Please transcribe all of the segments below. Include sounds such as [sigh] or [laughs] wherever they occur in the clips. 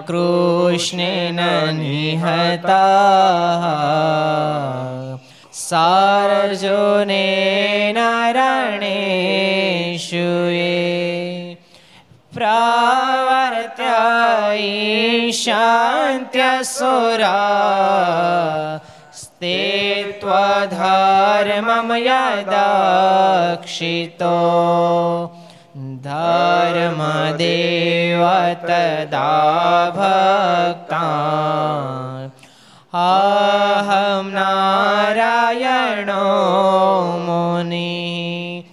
કૃષ્ણેન નિહતા સારજોને નારાયણેશુએ પ્રાવર્ત્ય ઈશાન્ત્યસુરા સ્તે ત્વધર્મમ યદક્ષિતો ધર્મદેવ તદા ભક્તા અહમ નારાયણો મુનિ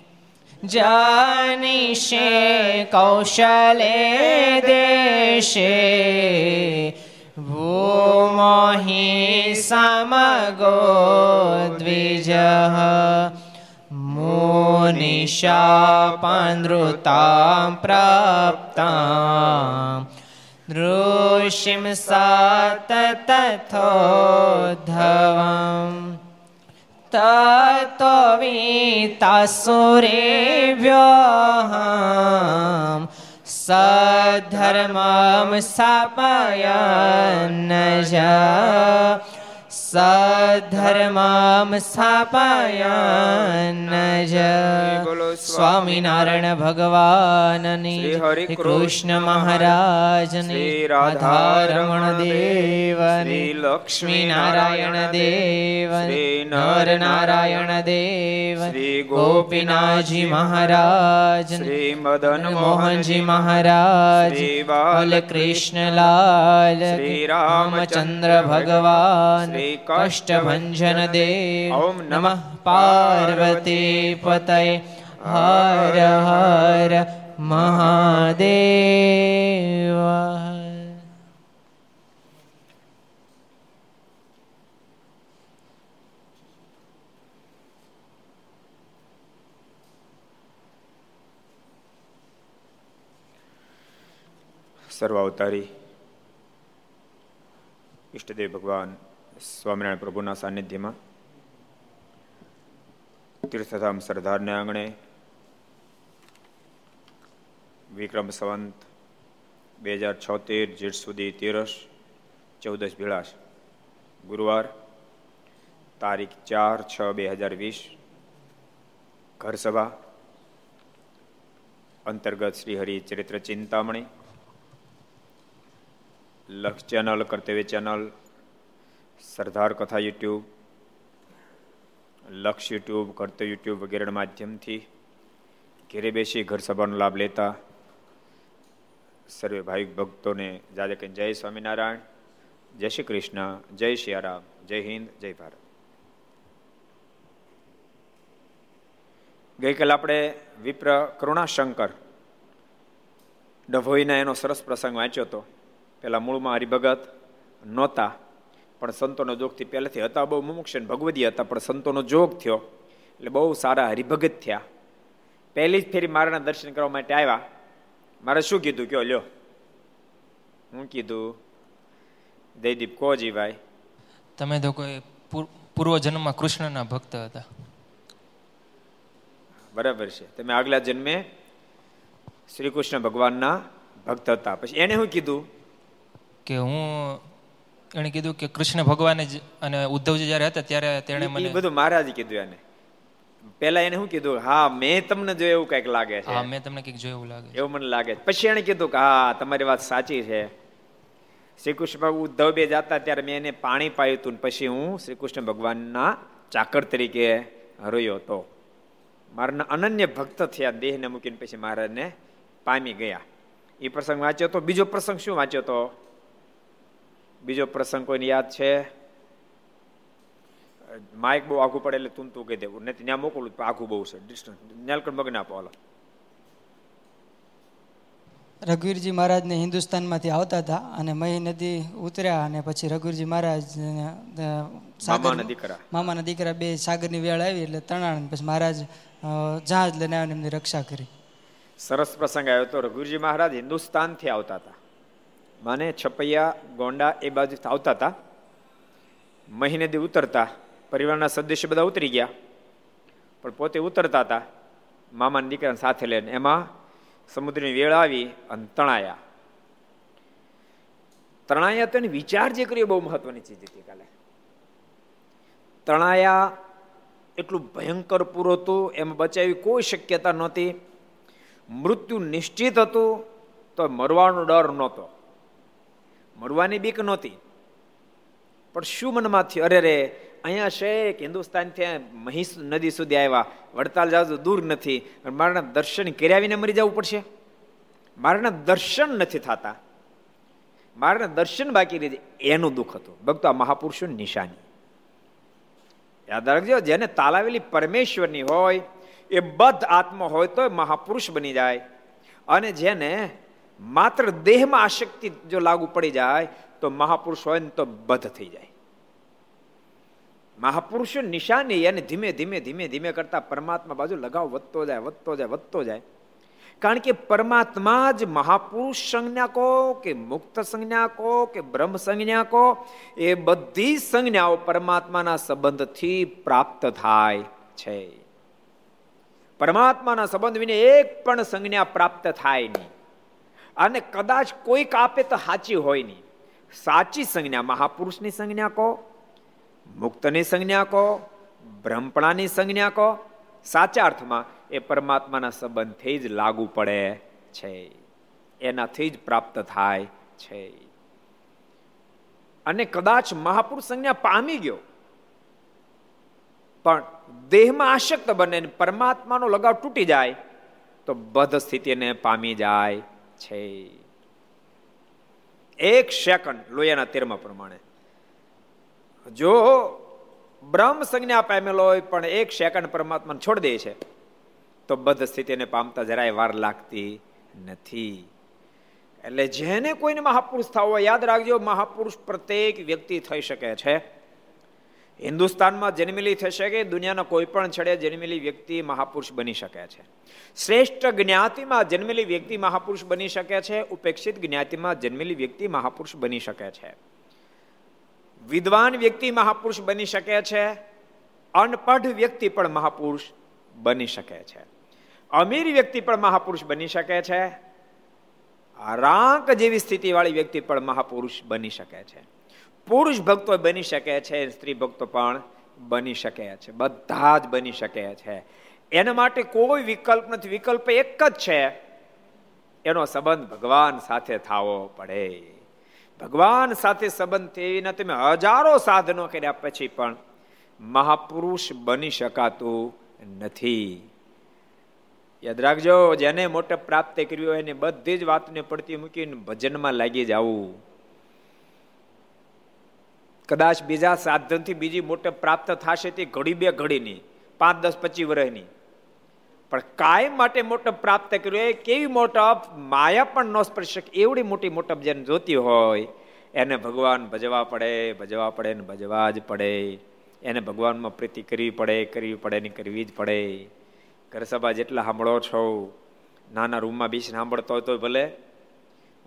देशे। ભૂમોહિ સમગો દ્વિજ मुनिशापानृतां प्राप्तां ऋषिं सात तथोद्धवम् ततो वीतासुरेभ्यः सद्धर्मं स्थापयन् સધર્મમ સ્થાપયન જ સ્વામિનારાયણ ભગવાનની હરે કૃષ્ણ મહારાજની રાધારમણ દેવની લક્ષ્મી નારાયણ દેવ નર નારાયણ દેવ ગોપીનાથજી મહારાજ શ્રી મદન મોહનજી મહારાજ બાલ કૃષ્ણલાલ શ્રી રામચંદ્ર ભગવાન શ્રી કષ્ટભંજન દેવ ઓમ નમઃ પાર્વતી પતય હર હર મહાદેવ સર્વાવતારી ઈષ્ટદેવ ભગવાન સ્વામિનારાયણ પ્રભુના સાનિધ્યમાં તીર્થધામ સરદારને આંગણે વિક્રમ સંવંત બે હજાર છોતેર જેઠ સુધી તેરસ, ચૌદસ ભીળાશ. ગુરુવાર તારીખ ચાર છ બે હજાર વીસ, ઘરસભા અંતર્ગત શ્રી હરિ ચરિત્ર ચિંતામણી, લક્ષ ચેનલ, કર્તવ્ય ચેનલ સરદાર કથા યુટ્યુબ, લક્ષ યુટ્યુબ કર્તવ્ય યુટ્યુબ વગેરેના માધ્યમથી ઘેરે બેસી ઘર સભાનો લાભ લેતા સર્વે ભાવિક ભક્તોને જાદે કે જય સ્વામિનારાયણ, જય શ્રી કૃષ્ણ, જય સિયારામ જય હિન્દ, જય ભારત. ગઈકાલ આપણે વિપ્ર કરુણાશંકર ડભોઈના એનો સરસ પ્રસંગ વાંચ્યો હતો. પેલા મૂળમાં હરિભગત નહોતા. પણ સંતોનો જોગથી પહેલેથી હતા બહુ મુમુક્ષ ભગવદી હતા પણ સંતોનો જોગ થયો. એટલે બહુ સારા હરિભગત થયા. પહેલી જ ફેરી મારાના દર્શન કરવા માટે આવ્યા. મારે શું કીધું? કયો લ્યો. હું કીધું દયદીપ કહો જીભાઈ તમે તો કોઈ પૂર્વજન્મમાં કૃષ્ણના ભક્ત હતા. બરાબર છે. તમે આગલા જન્મે શ્રી કૃષ્ણ ભગવાનના ભક્ત હતા. પછી એને શું કીધું? કે હું એણે કીધું કે કૃષ્ણ ભગવાને જ અને ઉદ્ધવજી જ્યારે હતા ત્યારે તેણે મને બધું મહારાજ કીધું એને. પેલા એને શું કીધું? હા મેં તમને જોયું એવું કંઈક લાગે છે. હા મેં તમને કંઈક જો એવું લાગે એવું મને લાગે છે. પછી એને કીધું કે હા તમારી વાત સાચી છે. શ્રી કૃષ્ણ બાબુ ઉદ્ધવ બે જતા ત્યારે મેં એને પાણી પાયું હતું પછી હું શ્રી કૃષ્ણ ભગવાનના ચાકર તરીકે રહ્યો હતો. મારા અનન્ય ભક્ત થયા દેહને મૂકીને પછી મહારાજને પામી ગયા. એ પ્રસંગ વાંચ્યો તો? બીજો પ્રસંગ શું વાંચ્યો તો? બીજો પ્રસંગ કોઈને યાદ છે? માઇક બહુ આઘું પડે એટલે તું તું કહી દેવું. નથી ત્યાં મોકલું આઘું બહુ છે. ડિસ્ટન્સ. નેલકંઠ મગન આપો હાલો રઘુવીરજી મહારાજને હિન્દુસ્તાનમાંથી આવતા હતા અને મહી નદી ઉતર્યા અને પછી રઘુવીરજી મહારાજ સાગરના દીકરા. મામાના દીકરા બે સાગરની વેળ આવી એટલે તણાણ પછી મહારાજ જહાજ લઈને આવીને એમની રક્ષા કરી. સરસ પ્રસંગ આવ્યો તો રઘુવીરજી મહારાજ હિન્દુસ્તાનથી આવતા હતા. માને છપૈયા, ગોંડા એ બાજુ આવતા હતા. મહિને દી ઉતરતા, પરિવારના સદસ્ય બધા ઉતરી ગયા. પણ પોતે ઉતરતા હતા, મામાના દીકરાને સાથે લઈને. એમાં સમુદ્રની વેળ આવી અને તણાયા. તણાયા તો વિચાર જે કર્યો બહુ મહત્વની ચીજ હતી કાલે. તણાયા એટલું ભયંકર પૂરું હતું, એમ બચાવી કોઈ શક્યતા નહોતી. મૃત્યુ નિશ્ચિત હતું, તો મરવાનો ડર નહોતો. મરવાની બીક નહોતી. પણ શું મનમાં થયું અરે રે અહીંયા શેખ હિન્દુસ્તાનથી મહીસ નદી સુધી આવ્યા. વડતાલ જાવ દૂર નથી. મારાના દર્શન કર્યાવીને મરી જવું પડશે? મારાના દર્શન નથી થતા. મારાના દર્શન બાકી રહી એનું દુઃખ હતું. ભક્તો, આ મહાપુરુષોની નિશાની. યાદ રાખજો, જેને તાલાવેલી પરમેશ્વરની હોય, એ બધ આત્મા હોય તો મહાપુરુષ બની જાય. અને જેને માત્ર દેહમાં આશક્તિ જો લાગુ પડી જાય, તો મહાપુરુષ હોય ને તો બધ થઈ જાય. મહાપુરુષો નિશાની અને ધીમે ધીમે ધીમે ધીમે કરતા પરમાત્મા બાજુ લગાવ વધતો જાય વધતો જાય વધતો જાય. કારણ કે પરમાત્મા જ મહાપુરુષ સંજ્ઞા કહો કે મુક્ત સંજ્ઞા કહો કે બ્રહ્મ સંજ્ઞા કહો એ બધી સંજ્ઞાઓ પરમાત્માના સંબંધથી પ્રાપ્ત થાય છે. પરમાત્માના સંબંધ વિને એક પણ સંજ્ઞા પ્રાપ્ત થાય નહીં. અને કદાચ કોઈક આપે તો સાચી હોય નહીં. સાચી સંજ્ઞા મહાપુરુષની સંજ્ઞા કહો, મુક્તની સંજ્ઞા કહો બ્રહ્મપણાની સંજ્ઞા કહો, સાચા અર્થમાં એ પરમાત્માના સંબંધથી જ લાગુ પડે છે. એનાથી જ પ્રાપ્ત થાય છે. અને કદાચ મહાપુરુષ સંજ્ઞા પામી ગયો, પણ દેહમાં આશક્ત બને પરમાત્માનો લગાવ તૂટી જાય, તો બધ સ્થિતિને પામી જાય છે. એક સેકન્ડ લોયાના તેરમા પ્રમાણે. જો બ્રહ્મ સંજ્ઞા પામેલો હોય, પણ એક સેકન્ડ પરમાત્માને છોડી દે છે, તો બધ સ્થિતિને પામતા જરાય વાર લાગતી નથી. એટલે જેને કોઈને મહાપુરુષ થવો યાદ રાખજો, મહાપુરુષ પ્રત્યેક વ્યક્તિ થઈ શકે છે. હિન્દુસ્તાનમાં જન્મેલી થશે કે દુનિયાના કોઈ પણ છડે જન્મેલી વ્યક્તિ મહાપુરુષ બની શકે છે. શ્રેષ્ઠ જ્ઞાતિમાં જન્મેલી વ્યક્તિ મહાપુરુષ બની શકે છે, ઉપેક્ષિત જ્ઞાતિમાં જન્મેલી વ્યક્તિ મહાપુરુષ બની શકે છે. વિદ્વાન વ્યક્તિ મહાપુરુષ બની શકે છે, અનપઢ વ્યક્તિ પણ મહાપુરુષ બની શકે છે. અમીર વ્યક્તિ પણ મહાપુરુષ બની શકે છે રાંક જેવી સ્થિતિવાળી વ્યક્તિ પણ મહાપુરુષ બની શકે છે. પુરુષ ભક્તો બની શકે છે, સ્ત્રી ભક્તો પણ બની શકે છે, બધા જ બની શકે છે. એના માટે કોઈ વિકલ્પ નથી, વિકલ્પ એક જ છે, એનો સંબંધ ભગવાન સાથે થવો પડે. ભગવાન સાથે સંબંધ થઈને તમે હજારો સાધનો કર્યા પછી પણ મહાપુરુષ બની શકાતું નથી. યાદ રાખજો, જેને મોટે પ્રાપ્ત કર્યું એને બધી જ વાતને પડતી મૂકીને ભજનમાં લાગી જવું. કદાચ બીજા સાધનથી બીજી મોટે પ્રાપ્ત થશે તે ઘડી બે ઘડીની, પાંચ, દસ, પચીસ વર્ષની પણ કાયમ માટે મોટપ પ્રાપ્ત કર્યું એ કેવી મોટપ? માયા પણ ન સ્પર્શ શકે, એવડી મોટી મોટપ જેને જોતી હોય, એને ભગવાન ભજવા પડે ભજવા પડે ને ભજવા જ પડે. એને ભગવાનમાં પ્રીતિ કરવી પડે કરવી પડે ને કરવી જ પડે. ઘર સભા જેટલા સાંભળો છો, નાના રૂમમાં બેસીને સાંભળતો હોય તોય ભલે,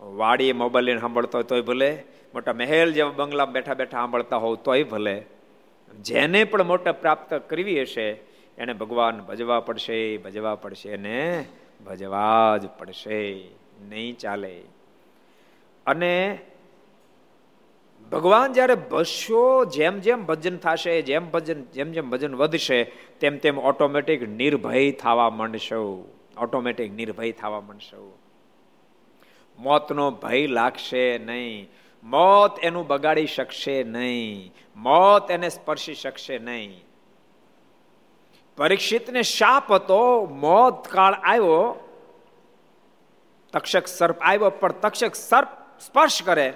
વાડીએ મોબાઈલ લઈને સાંભળતો હોય તોય ભલે મોટા મહેલ જેવા બંગલા બેઠા બેઠા સાંભળતા હોવ તોય ભલે. જેને પણ મોટા પ્રાપ્ત કરવી હશે, એને ભગવાન ભજવા પડશે ભજવા પડશે ને ભજવા જ પડશે. નહીં ચાલે. અને ભગવાન જ્યારે ભજશો, જેમ જેમ ભજન થશે, જેમ ભજન, જેમ જેમ ભજન વધશે, તેમ તેમ ઓટોમેટિક નિર્ભય થવા માંડશો. ઓટોમેટિક નિર્ભય થવા માંડશો. મોતનો ભય લાગશે નહીં. મોત એનું બગાડી શકશે નહીં. મોત એને સ્પર્શી શકશે નહીં. પરીક્ષિતને શાપ હતો, મોત કાળ આવ્યો, તક્ષક સર્પ આવ્યો, પણ તક્ષક સર્પ સ્પર્શ કરે,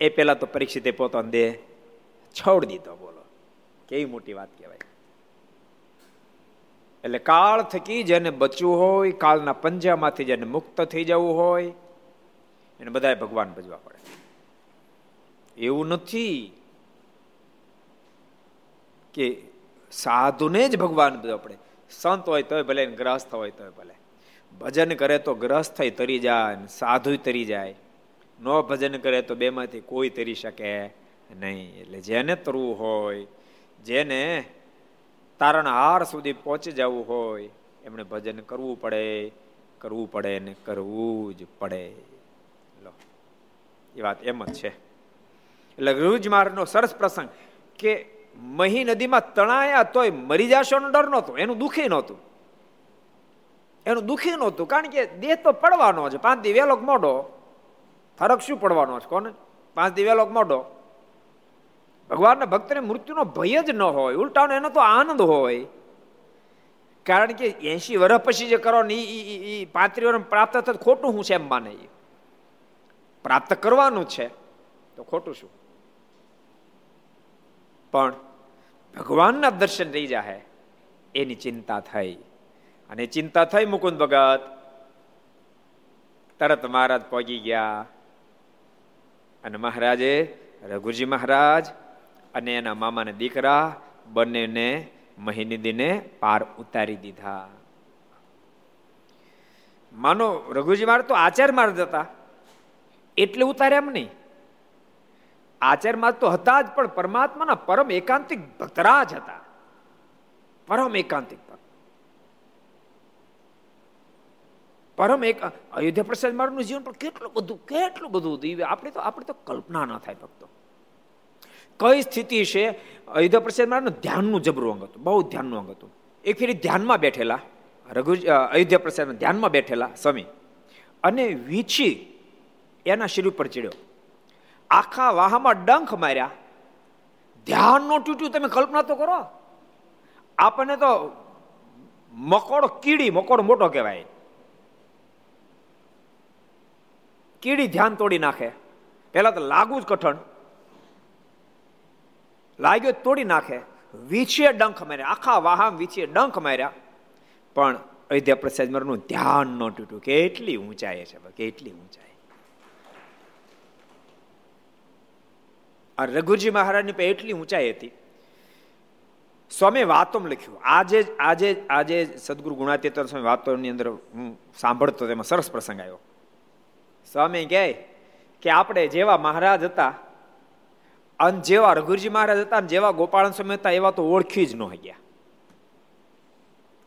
એ પેલા તો પરીક્ષિતે પોતાનો દેહ છોડી દીધો, બોલો. કેવી મોટી વાત કહેવાય. એટલે કાળ થકી જેને બચવું હોય, કાળના પંજામાંથી જેને મુક્ત થઈ જવું હોય, એને બધાએ ભગવાન ભજવા પડે. એવું નથી કે સાધુને જ ભગવાન બધો પડે સંત હોય તોય ભલે ગ્રસ્ત હોય તોય ભલે. ભજન કરે તો ગ્રસ્ત તરી જાય સાધુ તરી જાય. ન ભજન કરે તો બેમાંથી કોઈ તરી શકે નહીં. એટલે જેને તરવું હોય, જેને તારણ હાર સુધી પહોંચી જવું હોય, એમણે ભજન કરવું પડે કરવું પડે ને કરવું જ પડે. લો, એ વાત એમ જ છે. એટલે રૂજ મારનો સરસ પ્રસંગ કે મહી નદીમાં તણાયા તોય મરી જશોનો ડર નહોતો, એનું દુઃખી નહોતું. એનું દુઃખી નહોતું, કારણ કે દેહ તો પડવાનો છે. પાંચ દી વેલોક મોડો ફરક શું પડવાનો છે? કોને? પાંચ દી વેલોક મોડો ભગવાનના ભક્તને મૃત્યુનો ભય જ ન હોય, ઉલટાનો એનો તો આનંદ હોય. કારણ કે એસી વર્ષ પછી જે કરો ને એ પાંત્રી વર્ષ પ્રાપ્ત થતા ખોટું હું છે એમ માને પ્રાપ્ત કરવાનું છે, તો ખોટું શું? પણ ભગવાનના દર્શન રહી જાય એની ચિંતા થઈ. અને ચિંતા થઈ મુકુંદ ભગત. તરત મહારાજ પહોંચી ગયા. અને મહારાજે રઘુજી મહારાજ અને એના મામાને દીકરા બંનેને મહિનદીને પાર ઉતારી દીધા. માનો, રઘુજી મહારાજ તો આચાર માર્ગ હતા. એટલે ઉતાર્યા એમ નહીં. આચાર માર્ગ તો હતા જ, પણ પરમાત્માના પરમ એકાંતિક ભક્તરાજ હતા. પરમ એકાંતિક પરમ એક, અયોધ્યા પ્રસાદ મારું જીવન પણ કેટલું બધું કેટલું બધું દિવ્ય. આપણે તો આપણે તો કલ્પના ન થાય ભક્તો. કઈ સ્થિતિ છે? અયોધ્યા પ્રસાદ મારું ધ્યાનનું જબરું અંગ હતું, બહુ ધ્યાનનું અંગ હતું. એક ફેરી ધ્યાનમાં બેઠેલા, રઘુ અયોધ્યા પ્રસાદ ધ્યાનમાં બેઠેલા સ્વામી. અને વીછી એના શરીર ઉપર ચડ્યો. આખા વાહમાં ડંખ માર્યા. ધ્યાન નો તૂટ્યું તમે કલ્પના તો કરો. આપણને તો મકોડો કીડી, મકોડો મોટો કહેવાય. કીડી ધ્યાન તોડી નાખે. પેલા તો લાગવું જ કઠણ. લાગ્યો તોડી નાખે. વીછીએ ડંખ માર્યા. આખા વાહમ વીછીએ ડંખ માર્યા. પણ અયોધ્યા પ્રસાદ મારનું ધ્યાન ન તૂટ્યું. કેટલી ઊંચાઈ છે, કેટલી ઊંચાઈ આ રઘુજી મહારાજની પણ એટલી ઊંચાઈ હતી. સ્વામી વાતોમ લખ્યું, આજે આજે આજે સદગુરુ ગુણાતીતર સ્વામી વાતોની અંદર હું સાંભળતો તેમાં સરસ પ્રસંગ આવ્યો. સ્વામી કહે કે આપણે જેવા મહારાજ હતા અને જેવા રઘુજી મહારાજ હતા અને જેવા ગોપાળન સ્વામી હતા, એવા તો ઓળખી જ ન ગયા.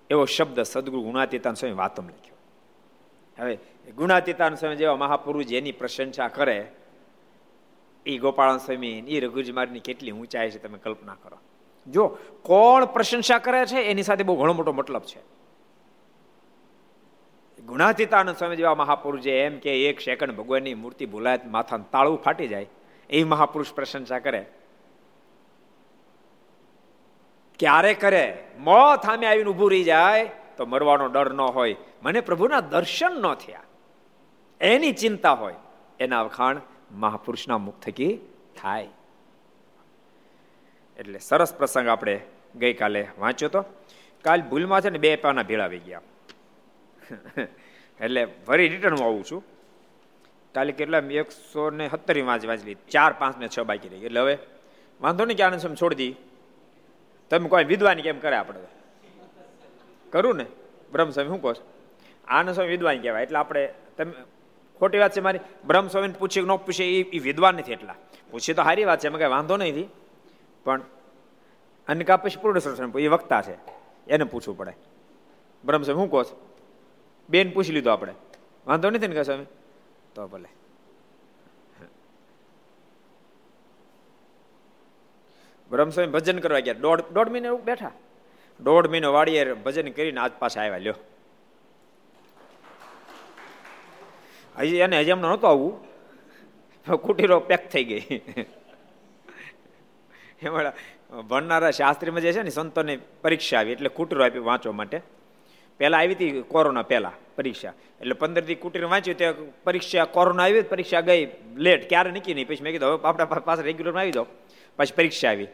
એવો શબ્દ સદગુરુ ગુણાતીતાન સ્વામી વાતમ લખ્યો. હવે ગુણાતીતાન સ્વામી જેવા મહાપુરુષ એની પ્રશંસા કરે એ ગોપાલ સ્વામી એ રઘુજી મહારાજની કેટલી ઊંચાઈ છે તમે કલ્પના કરો. જો, કોણ પ્રશંસા કરે છે, એની સાથે બહુ ઘણો મોટો મતલબ છે. ગુણાતીતાનંદ સ્વામી જેવા મહાપુરુષ જે એમ કે એક સેકન્ડ ભગવાનની મૂર્તિ ભૂલાય માથાનું તાળું ફાટી જાય, એ મહાપુરુષ પ્રશંસા કરે. ક્યારે કરે? મોત સામે આવીને ઊભું રહી જાય, તો મરવાનો ડર ન હોય. મને પ્રભુના દર્શન ન થયા. એની ચિંતા હોય. એના વખાણ મહાપુરુષના મુખ થકી થાય. એટલે સરસ પ્રસંગ આપણે ગઈકાલે વાંચ્યો તો. કાલ ભૂલમાં છે ને બે પાના ભેળાવી ગયા. એટલે ફરી રિટર્ન આવું છું. કાલે કેટલા એકસો ને સત્તરી વાંચ વાંચી ચાર, પાંચ ને છ બાકી રહી. એટલે હવે વાંધો નહીં કે આનંદ સમ છોડી દી. તમે કોઈ વિદ્વાની કેમ કરે આપણે? કરું ને? બ્રહ્મસ્વામી, શું કહો આનંદ સ્વામી વિદ્વાન કહેવાય? એટલે આપણે તમે ખોટી વાત છે, મારી બ્રહ્મસ્વામીને પૂછે ન પૂછે એ વિદ્વાન નથી એટલા. પૂછે તો સારી વાત છે, એમાં કઈ વાંધો નથી પણ અને કા પછી પૂર્ણ એ વક્તા છે. એને પૂછવું પડે. બ્રહ્મસ્વામી શું કહો છો? બેન પૂછી લીધું આપણે. વાંધો નથી ને કહેશો તો ભલે. બ્રહ્મસ્વામી ભજન કરવા ગયા. દોઢ દોઢ મહિને બેઠા. દોઢ મહિનો વાળીએ ભજન કરીને આજ પાછા આવ્યા, લ્યો. હજી એને હજી એમને નહોતું આવવું. કુટીરો પેક થઈ ગઈ. એમાં ભણનારા શાસ્ત્રીમાં જે છે ને સંતોને પરીક્ષા આવી, એટલે કુટીરો આપી વાંચવા માટે. પહેલાં આવી હતી કોરોના પહેલાં પરીક્ષા. એટલે પંદર દી કુટીર વાંચ્યું, તે પરીક્ષા કોરોના આવી, પરીક્ષા ગઈ લેટ ક્યારે નીકળી નહીં. પછી મેં કીધું, હવે આપણા પાસે રેગ્યુલરમાં આવી દો પછી પરીક્ષા આવી,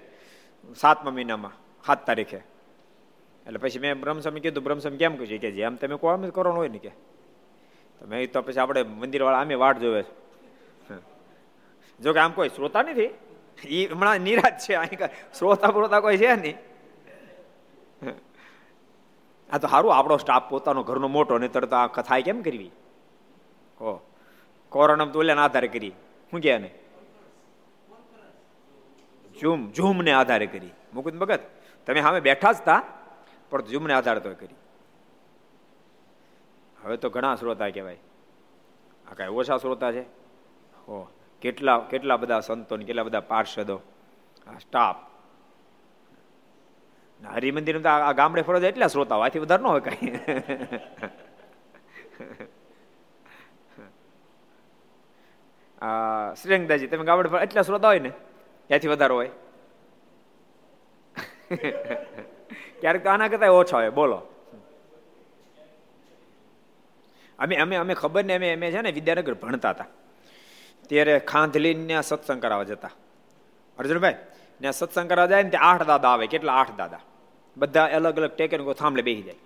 સાતમા મહિનામાં, સાત તારીખે. એટલે પછી મેં બ્રહ્મસ્વામી કીધું, બ્રહ્મસમ કેમ કહ્યું? કે જે, આમ તમે કોમ કરવાનું હોય ને કે. તો મેં તો પછી આપણે મંદિરવાળા આમે વાટ જોવે જો કે આમ કોઈ શ્રોતા નથી. એ હમણાં નિરાશ છે. અહીં શ્રોતા પ્રોતા કોઈ છે નહીં. આ તો સારું આપણો સ્ટાફ પોતાનો ઘરનો મોટો, નહીતર તો આ કથા કેમ કરવી? ઓ કોરોના તો ઓલાના આધારે કરી. શું કે ને ઝૂમ, ઝૂમને આધારે કરી. મુકુદ ભગત, તમે સામે બેઠા જ હતા પણ ઝૂમને આધારે તો કરી. હવે તો ઘણા શ્રોતા કહેવાય. આ કાંઈ ઓછા શ્રોતા છે? હો, કેટલા કેટલા બધા સંતો કેટલા બધા પાર્ષદો? આ સ્ટાફ હરિમંદિર આ ગામડે ફરો એટલા શ્રોતા આથી વધારે ન હોય કઈ. શ્રીરંગદાજી, તમે ગામડે ફરો, એટલા શ્રોતા હોય ને, ત્યાંથી વધારે હોય. ક્યારેક તો આના કરતા ઓછા હોય, બોલો. અમે અમે અમે ખબર ને અમે અમે છે ને વિદ્યાનગર ભણતા હતા. ત્યારે ખાંધલીને સત્સંગ કરાવવા જતા. અર્જુનભાઈ ને સત્સંગ કરાવવા જાય ને ત્યાં આઠ દાદા આવે, કેટલા આઠ દાદા? બધા અલગ અલગ ટેકે થાંભલે બેસી જાય.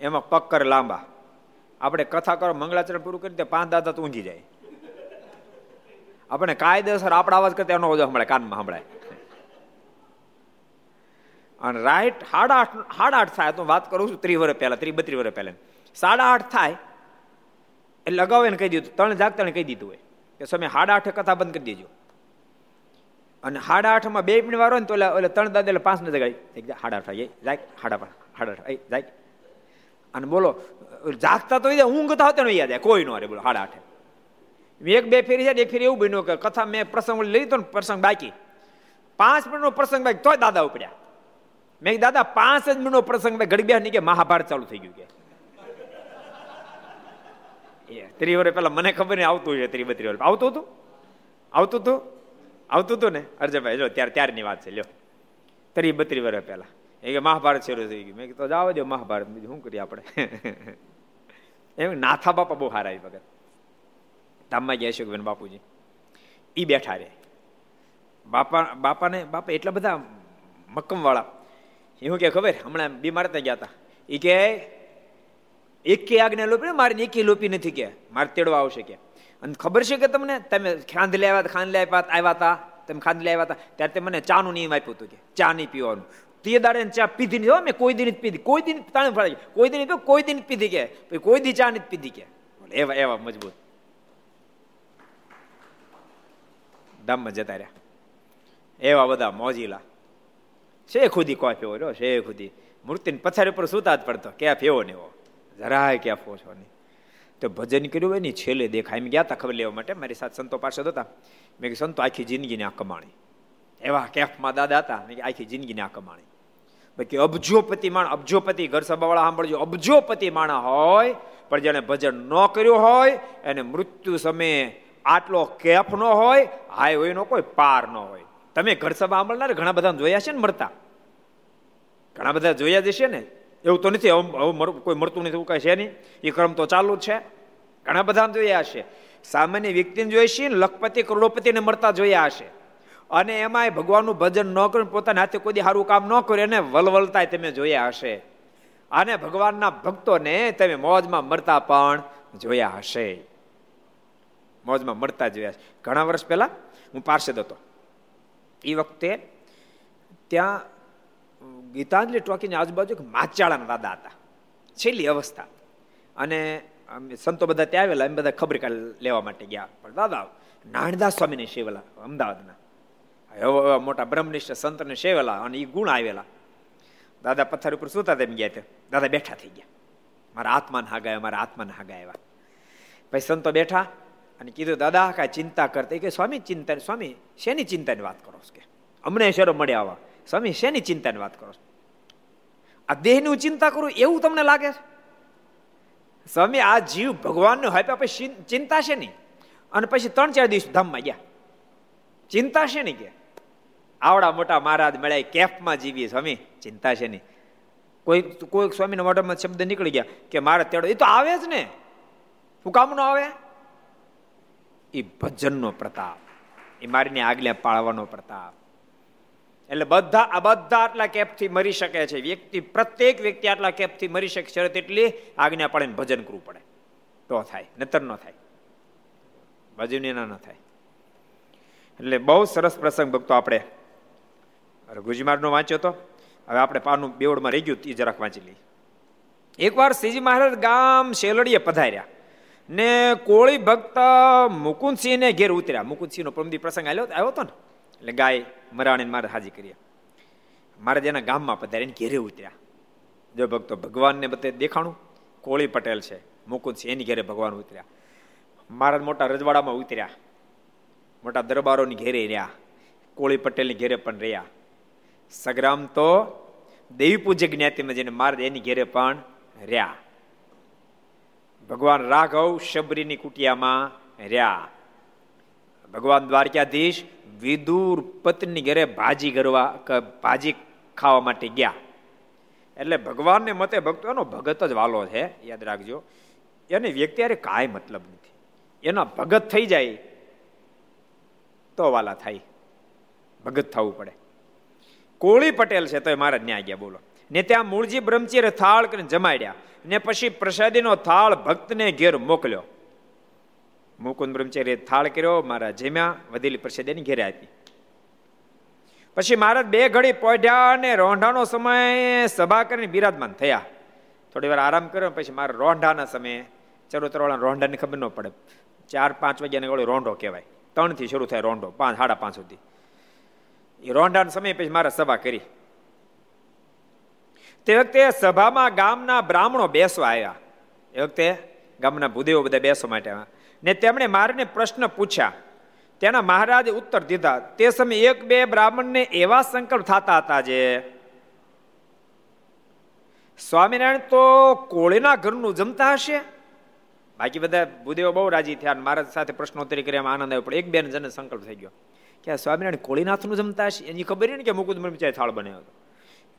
એમાં પક્કર કરે લાંબા. આપણે કથા કરો, મંગળાચરણ પૂરું કરી પાંચ દાદા તો ઊંઘી જાય. આપણે કાયદેસર આપણા અવાજ કરતા એનો અવાજ સંભળાય કાનમાં સંભળાય અને રાઈટ સાડા આઠ સાડા આઠ થાય તો વાત કરું છું ત્રી વર્ષ પહેલા ત્રી બત્રી વર્ષ પહેલા. સાડા આઠ થાય, એટલે અગાઉ એને કહી દીધું ત્રણ જાગતા કહી દીધું હોય કે સમય સાડા આઠે કથા બંધ કરી દેજો. અને સાડા આઠમાં બે મિનિટ વાળો ને તો એટલે ત્રણ દાદા એટલે પાંચ ને જગાડી સાડા આઠ જાય સાડા પાંચ સાડા આઠ જાય. અને બોલો જાગતા તો ઊંઘ તો આવતા યાદ કોઈ નો રે બોલો સાડા આઠે. એક બે ફેરી છે એક ફેરી એવું બન્યું કે કથા મેં પ્રસંગ લઈ તો પ્રસંગ બાકી. પાંચ મિનિટનો પ્રસંગ બાકી, તોય દાદા ઉપડ્યા. મેં દાદા, પાંચ જ મિનિટનો પ્રસંગ ભાઈ ઘડી બે કે, મહાભારત ચાલુ થઈ ગયું કે. ત્રી વર્ષ પેલા મને ખબર નહીં આવતું છે ત્રી બત્રી આવતું હતું? આવતું હતું? આવતું હતું ને? અરજભાઈ જો ત્યારે ત્યારની વાત છે, લ્યો. ત્રી બત્રી વર્ષ પહેલા એ કે મહાભારત શરૂ થઈ ગયું. મેં કીધું જાવ દો મહાભારત, બીજું શું કરીએ આપણે? [laughs] એમ નાથા બાપા બહુ હારા આવી વખત. ધામમાં ગયા અશોકબેન બાપુજી. એ બેઠા રે. બાપા, બાપાને, બાપા એટલા બધા મક્કમવાળા. હું કે ખબર? હમણાં બીમાર ત્યાં ગયા હતા. એ કે એકે આગને લોપી મારી એકે લોપી નથી કે. મારે તેડવા આવશે કે. અને ખબર છે કે તમને? તમે ખાંદ લેવા ખાંદ લેવા આવ્યા હતા તમે ખાંદ લેવા હતા ત્યારે મને ચાનું નિયમ આપ્યું હતું કે, ચા નહીં પીવાનું. તે દાડે ચા પીધી નહીં. મેં કોઈ દિન પીધી. કોઈ દિન તાણે ફળાય કોઈ દિન કોઈ દિન પીધી કે. કોઈ દી ચા નથી પીધી કે. એવા એવા મજબૂત. ધામમાં જતા રહ્યા. એવા બધા મોજીલા. છે ખુદી કોઈ એવો રહ્યો? છે ખુદી મૂર્તિને પથારી ઉપર સુતા જ પડતો. ક્યાં ફેવો ને એવો? જરાય કેફો છો નહીં. તો ભજન કર્યું હોય ને છેલ્લે દેખાય. એમ ગયા હતા ખબર લેવા માટે. મારી સાથે સંતો પાસે હતા. મેં કે સંતો, આખી જિંદગીની આ કમાણી. એવા કેફમાં દાદા હતા. મેં આખી જિંદગીની આ કમાણી. બાકી અબજોપતિ માણ અબજોપતિ ઘર સભાવાળા સાંભળજો. અબજોપતિ માણા હોય, પણ જેને ભજન ન કર્યું હોય, એને મૃત્યુ સમયે આટલો કેફ ન હોય, હાય હોય નો કોઈ પાર ન હોય. તમે ઘર સભા સાંભળનાર ઘણા બધા જોયા છે ને મળતા ઘણા બધા જોયા જશે ને? એવું તો નથી, હવે કોઈ મળતું નથી, એવું કઈ છે નહીં. એ ક્રમ તો ચાલુ છે. ઘણા બધા જોયા હશે. સામાન્ય વ્યક્તિને જોઈએ છીએ લખપતિ, કરોડોપતિને મળતા જોયા હશે. અને એમાંય ભગવાનનું ભજન ન કરીને પોતાના હાથે કોઈ સારું કામ ન કર્યું, એને વલવલતા તમે જોયા હશે. અને ભગવાનના ભક્તોને તમે મોજમાં મળતા પણ જોયા હશે. મોજમાં મળતા જોયા છે ઘણા વર્ષ પહેલા હું પાર્ષદ હતો. એ વખતે ત્યાં ગીતાંજલિ ટોકીની આજુબાજુ એક માચાળાના દાદા હતા. છેલ્લી અવસ્થા. અને સંતો બધા ત્યાં આવેલા, એમ બધા ખબર લેવા માટે ગયા. પણ દાદા નાણદાસ સ્વામીને સેવેલા, અમદાવાદના. એવા મોટા બ્રહ્મનિષ્ઠ સંતને સેવેલા અને એ ગુણ આવેલા. દાદા પથ્થર ઉપર સુતા તેમ ગયા દાદા બેઠા થઈ ગયા. મારા આત્માને હાગાય, મારા આત્માને હાગાયા. પછી સંતો બેઠા અને કીધું, દાદા, કાંઈ ચિંતા કરતા. કે, સ્વામી, ચિંતા, સ્વામી, શેની ચિંતાની વાત કરો કે અમને શેરો મળ્યા આવા. સ્વામી, શેની ચિંતાની વાત કરો આ દેહની ચિંતા કરું, એવું તમને લાગે છે? સ્વામી, આ જીવ ભગવાનનો હોય પછી ચિંતા છે નહીં. અને પછી ત્રણ ચાર દિવસ ધામમાં ગયા. ચિંતા છે નહીં કે? આવડા મોટા મહારાજ મળ્યા કેફમાં જીવીએ. સ્વામી, ચિંતા છે નહીં. કોઈ કોઈ સ્વામીના મોઢામાં શબ્દ નીકળી ગયા કે મારે તેડો, એ તો આવે જ ને. શું કામ નો આવે? એ ભજનનો પ્રતાપ. એ મારીને આગલે પાળવાનો પ્રતાપ. એટલે બધા આ બધા આટલા કેપથી મરી શકે છે. વ્યક્તિ પ્રત્યેક વ્યક્તિ આટલા કેપથી મરી શકે શરત એટલી, આજ્ઞા ને ભજન કરવું પડે. તો થાય. નતર ન થાય. ભજન એના ન થાય. એટલે બહુ સરસ પ્રસંગ ભક્તો આપણે ગુજમારનો વાંચ્યો તો. હવે આપણે પાનું બેવડમાં રહી ગયું એ જરાક વાંચી લઈએ. એકવાર શ્રીજી મહારાજ ગામ શેલડીએ પધાર્યા ને કોળી ભક્ત મુકુંદસિંહને ઘેર ઉતર્યા. મુકુંદસિંહનો પ્રમદી પ્રસંગ આવ્યો આવ્યો હતો ને? એટલે ગાય મરાણીને મારે હાજી કરીએ. મારે જેના ગામમાં પધારે એને ઘેરે ઉતર્યા. જો ભક્તો ભગવાનને બધે દેખાણું, કોળી પટેલ છે મુકુંદસિંહ એની ઘેરે ભગવાન ઉતર્યા. મારા મોટા રજવાડામાં ઉતર્યા. મોટા દરબારોની ઘેરે રહ્યા. કોળી પટેલની ઘેરે પણ રહ્યા. સગ્રામ તો દેવી પૂજ્ય જ્ઞાતિમાં જઈને મારે એની ઘેરે પણ રહ્યા. ભગવાન રાઘવ શબરીની કુટિયામાં રહ્યા. ભગવાન દ્વારકાધીશ વિદુર પત્ની ઘરે ભાજી કરવા ભાજી ખાવા માટે ગયા. એટલે ભગવાનને મતે ભક્તો, એનો ભગત જ વાલો છે, યાદ રાખજો. એને વ્યક્તિ અરે કાંઈ મતલબ નથી. એના ભગત થઈ જાય તો વાલા થાય. ભગત થવું પડે. કોળી પટેલ છે તો એ મારા ન્યાય ગયા, બોલો. ને ત્યાં મૂળજી બ્રહ્મચીરે થાળ કરીને જમાડ્યા. ને પછી પ્રસાદીનો થાળ ભક્તને ઘેર મોકલ્યો. મુકુંદ બ્રહ્મચારી થાળ કર્યો, મારા જેમ્યા વધેલી પ્રસાદીની ઘેરે આપી. પછી મહારાજ બે ઘડી પોઢ્યા અને રોંઢાનો સમય સભા કરીને બિરાજમાન થયા. થોડી વાર આરામ કર્યો, પછી મારા રોંઢાના સમયે ચરોતરવાળા રોંઢાની ખબર ન પડે. ચાર, પાંચ વાગ્યાને ગળો રોંઢો કહેવાય. ત્રણથી શરૂ થાય રોંઢો, પાંચ, સાડા પાંચ સુધી. એ રોંઢાના સમય પછી મારા સભા કરી. તે વખતે સભામાં ગામના બ્રાહ્મણો બેસવા આવ્યા. એ વખતે ગામના ભૂદેવો બધા બેસવા માટે આવ્યા. ને તેમણે મારીને પ્રશ્ન પૂછ્યા. તેના મહારાજે ઉત્તર દીધા, તે સમયે એક બે બ્રાહ્મણને એવા સંકલ્પ થતા હતા જે. સ્વામિનારાયણ, તો કોળીના ઘરનું જમતા હશે? બાકી બધા ભૂદેવો બહુ રાજી થયા મહારાજ સાથે પ્રશ્નોત્તરી કર્યા આનંદ આવ્યો, પણ એક બેન જને સંકલ્પ થઈ ગયો. કે આ સ્વામિનારાયણ કોળીનાથનું જમતા હશે? એની ખબર ને કે મુકુદ બ્રહ્મચારી થાળ બન્યો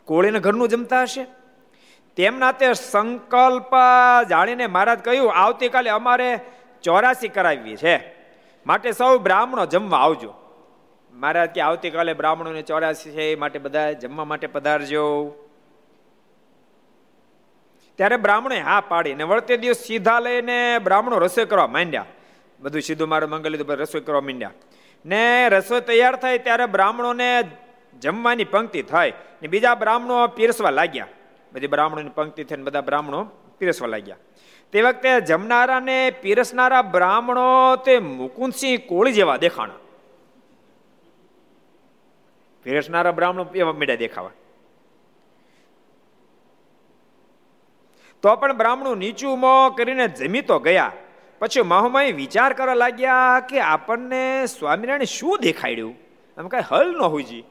કોળીના ઘરનું જમતા હશે? તેમના તે સંકલ્પ જાણીને મહારાજ કહ્યું, આવતીકાલે અમારે ચોરાસી કરાવવી છે. માટે સૌ બ્રાહ્મણો જમવા આવજો. મહારાજ કે આવતીકાલે બ્રાહ્મણોને ચોરાસી છે, એ માટે બધા જમવા માટે પધારજો. ત્યારે બ્રાહ્મણે હા પાડી ને વળતે દિવસ સીધા લઈને બ્રાહ્મણો રસોઈ કરવા માંડ્યા. બધું સીધું મારે મંગળ લીધું રસોઈ કરવા માંડ્યા. ને રસોઈ તૈયાર થાય ત્યારે બ્રાહ્મણોને જમવાની પંક્તિ થાય ને બીજા બ્રાહ્મણો પીરસવા લાગ્યા. બધી બ્રાહ્મણોની પંક્તિ થઈને બધા બ્રાહ્મણો પીરસવા લાગ્યા. તે વખતે જમનારા ને પીરસનારા બ્રાહ્મણો તે મુકુંદસિંહ કોળી જેવા દેખાણા. પીરસનારા બ્રાહ્મણો એવા મેળા દેખાવા. તો પણ બ્રાહ્મણો નીચું મો કરીને જમી તો ગયા. પછી મહામય વિચાર કરવા લાગ્યા કે આપણને સ્વામિનારાયણ શું દેખાડ્યું? આમ કઈ હલ ન હોઈજી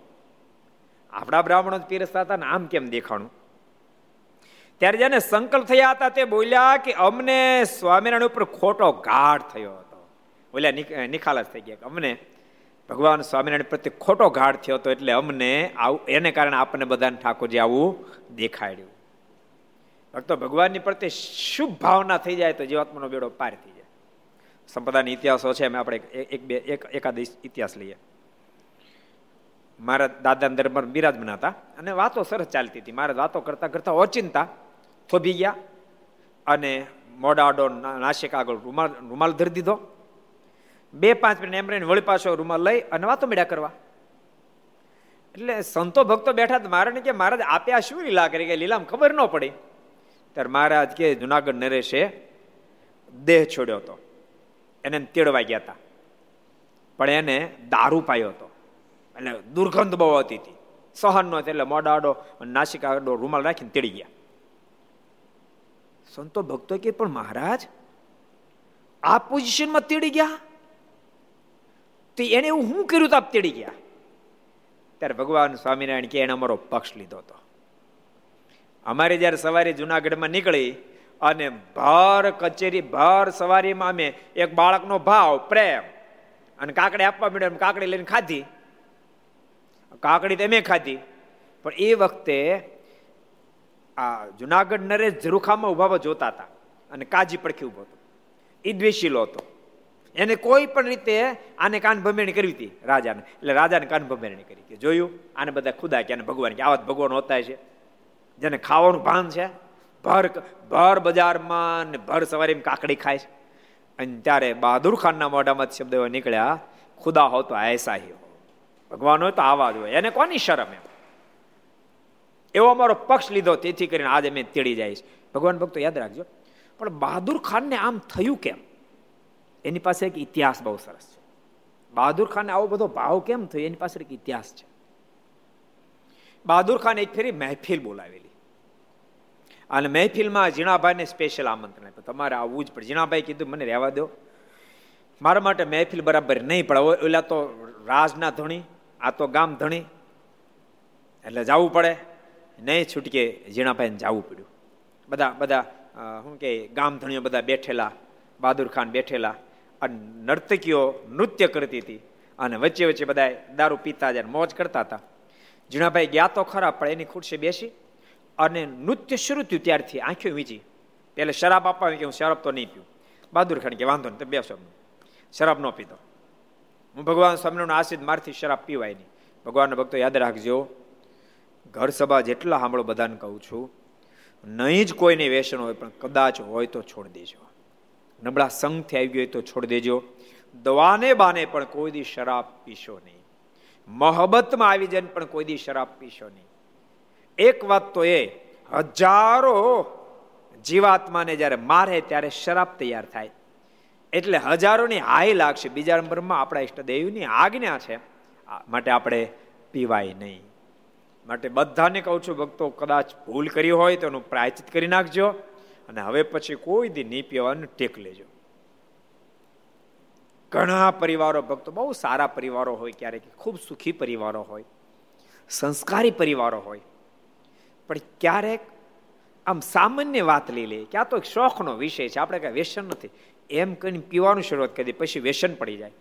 આપણા બ્રાહ્મણો પીરસતા હતા ને આમ કેમ દેખાણું? ત્યારે જેને સંકલ્પ થયા હતા તે બોલ્યા કે અમને સ્વામિનારાયણ ઉપર ખોટો ગાઢ થયો હતો. બોલ્યા નિખાલસ થઈ ગયા અમને ભગવાન સ્વામિનારાયણ પ્રત્યે ખોટો ગાઢ થયો હતો એટલે અમને આવું, એને કારણે આપણને બધાને ઠાકોરજી આવું દેખાડ્યું. ભક્તો, ભગવાનની પ્રત્યે શુભ ભાવના થઈ જાય તો જીવાત્માનો બેડો પાર થઈ જાય. સંપદાની ઇતિહાસો છે અમે આપણે એક બે, એક, એકાદ ઇતિહાસ લઈએ. મારા દાદાના દરબાર બિરાજમાન હતા અને વાતો સરસ ચાલતી હતી. મારા વાતો કરતા કરતા ઓચિંતા થોભી ગયા અને મોડાડો નાસિક આગળ રૂમાલ રૂમાલ ધરી દીધો. બે પાંચ મિનિટ એમ રહીને વળી પાછો રૂમાલ લઈ અને વાતો મળ્યા કરવા. એટલે સંતો ભક્તો બેઠા મારે કે, મહારાજ આપ્યા શું લીલા કરી કે? લીલામ ખબર ન પડી. ત્યારે મહારાજ કે, જુનાગઢ નરેશે દેહ છોડ્યો હતો. એને તેડવા ગયા હતા. પણ એને દારૂ પાયો હતો. એટલે દુર્ગંધ બહુ હતી. સહન નો એટલે મોડા નાસિક આડો રૂમાલ રાખીને તેડી ગયા. સંતો ભક્તો કે પણ મહારાજ, આ પોઝિશનમાં તેડી ગયા? તો એને એવું શું કર્યું તો આપ તેડી ગયા? ત્યારે ભગવાન સ્વામિનારાયણ કે એને અમારો પક્ષ લીધો હતો. અમારે જયારે સવારે જુનાગઢમાં નીકળી અને ભર કચેરી, ભર સવારીમાં અમે એક બાળકનો ભાવ, પ્રેમ અને કાકડી આપવા મળ્યો કાકડી લઈને ખાધી. કાકડી તો અમે ખાધી. પણ એ વખતે આ જુનાગઢ નરેશ ઝરૂખામાં ઊભા જોતા હતા અને કાજી પડખી ઊભો હતો. એ દ્વેષીલો હતો. એને કોઈ પણ રીતે આને કાન ભમેણી કરવી હતી, રાજાને. એટલે રાજાને કાન ભમેણી કરી કે જોયું, આને બધા ખુદા કે ભગવાન કે આવા ભગવાન હોતા છે. જેને ખાવાનું ભાન છે, ભર ભર બજારમાં ને ભર સવારે કાકડી ખાય છે. અને ત્યારે બહાદુર ખાનના મોઢામાં શબ્દ નીકળ્યા, ખુદા હો તો એસા હી હો. ભગવાન હોય તો આવા જ હોય. એને કોની શરમ એમ? એવો અમારો પક્ષ લીધો, તેથી કરીને આજે મેં તેડી જઈશ ભગવાન ભક્તો, યાદ રાખજો. પણ બહાદુર ખાનને આમ થયું કેમ? એની પાસે એક ઇતિહાસ બહુ સરસ છે. બહાદુર ખાનને આવો બધો ભાવ કેમ થયો? એની પાસે એક ઇતિહાસ છે. બહાદુર ખાન એક ફેરી મહેફિલ બોલાવેલી. અને મહેફિલમાં જીણાભાઈને સ્પેશિયલ આમંત્રણ આપ્યું. તમારે આવવું જ પડે. જીણાભાઈ કીધું, મને રહેવા દો. મારા માટે મહેફિલ બરાબર નહીં પડે ઓલા તો રાજના ધણી, આ તો ગામ ધણી. એટલે જવું પડે. નહીં છૂટકે ઝીણાભાઈને જવું પડ્યું. બધા બધા શું કે ગામ ધણીઓ બધા બેઠેલા, બહાદુર ખાન બેઠેલા, અને નર્તકીઓ નૃત્ય કરતી હતી. અને વચ્ચે વચ્ચે બધા દારૂ પીતા જાય મોજ કરતા હતા. ઝીણાભાઈ ગયા તો ખરા, પણ એની ખુરશી બેસી અને નૃત્ય શરૂ થયું ત્યારથી, આંખો વીંચી. પહેલે શરાબ આપવા કે હું શરાબ તો નહીં પીવું બહાદુર ખાન કે વાંધો નહીં તો બેસો શરાબ ન પીતો હું ભગવાન સ્વામિનારાયણ આશીર્વાદ મારથી શરાબ પીવાય નહીં. ભગવાનના ભક્તો યાદ રાખજો ઘર સભા જેટલા સાંભળો બધાને કહું છું, નહીં જ કોઈને વ્યસન હોય, પણ કદાચ હોય તો છોડી દેજો. નબળા સંઘથી આવી ગયો તો છોડી દેજો. દવાને બાને પણ કોઈ દી શરાબ પીશો નહીં. મોહબ્બતમાં આવી જાય પણ કોઈ દી શરાબ પીશો નહીં. એક વાત તો એ, હજારો જીવાત્માને જ્યારે મારે ત્યારે શરાબ તૈયાર થાય. એટલે હજારોની હાઈ લાગશે. બીજા નંબરમાં આપણા ઈષ્ટદેવની આજ્ઞા છે માટે આપણે પીવાય નહીં. માટે બધાને કહું છું, ભક્તો, કદાચ ભૂલ કરી હોય તો એનું પ્રાયચિત કરી નાખજો અને હવે પછી કોઈ દી નહીં પીવાનું ટેક લેજો. ઘણા પરિવારો, ભક્તો, બહુ સારા પરિવારો હોય ક્યારેક, ખૂબ સુખી પરિવારો હોય, સંસ્કારી પરિવારો હોય, પણ ક્યારેક આમ સામાન્ય વાત લઈ લે કે આ તો એક શોખનો વિષય છે, આપણે કઈ વ્યસન નથી. એમ કરીને પીવાનું શરૂઆત કરી પછી વ્યસન પડી જાય.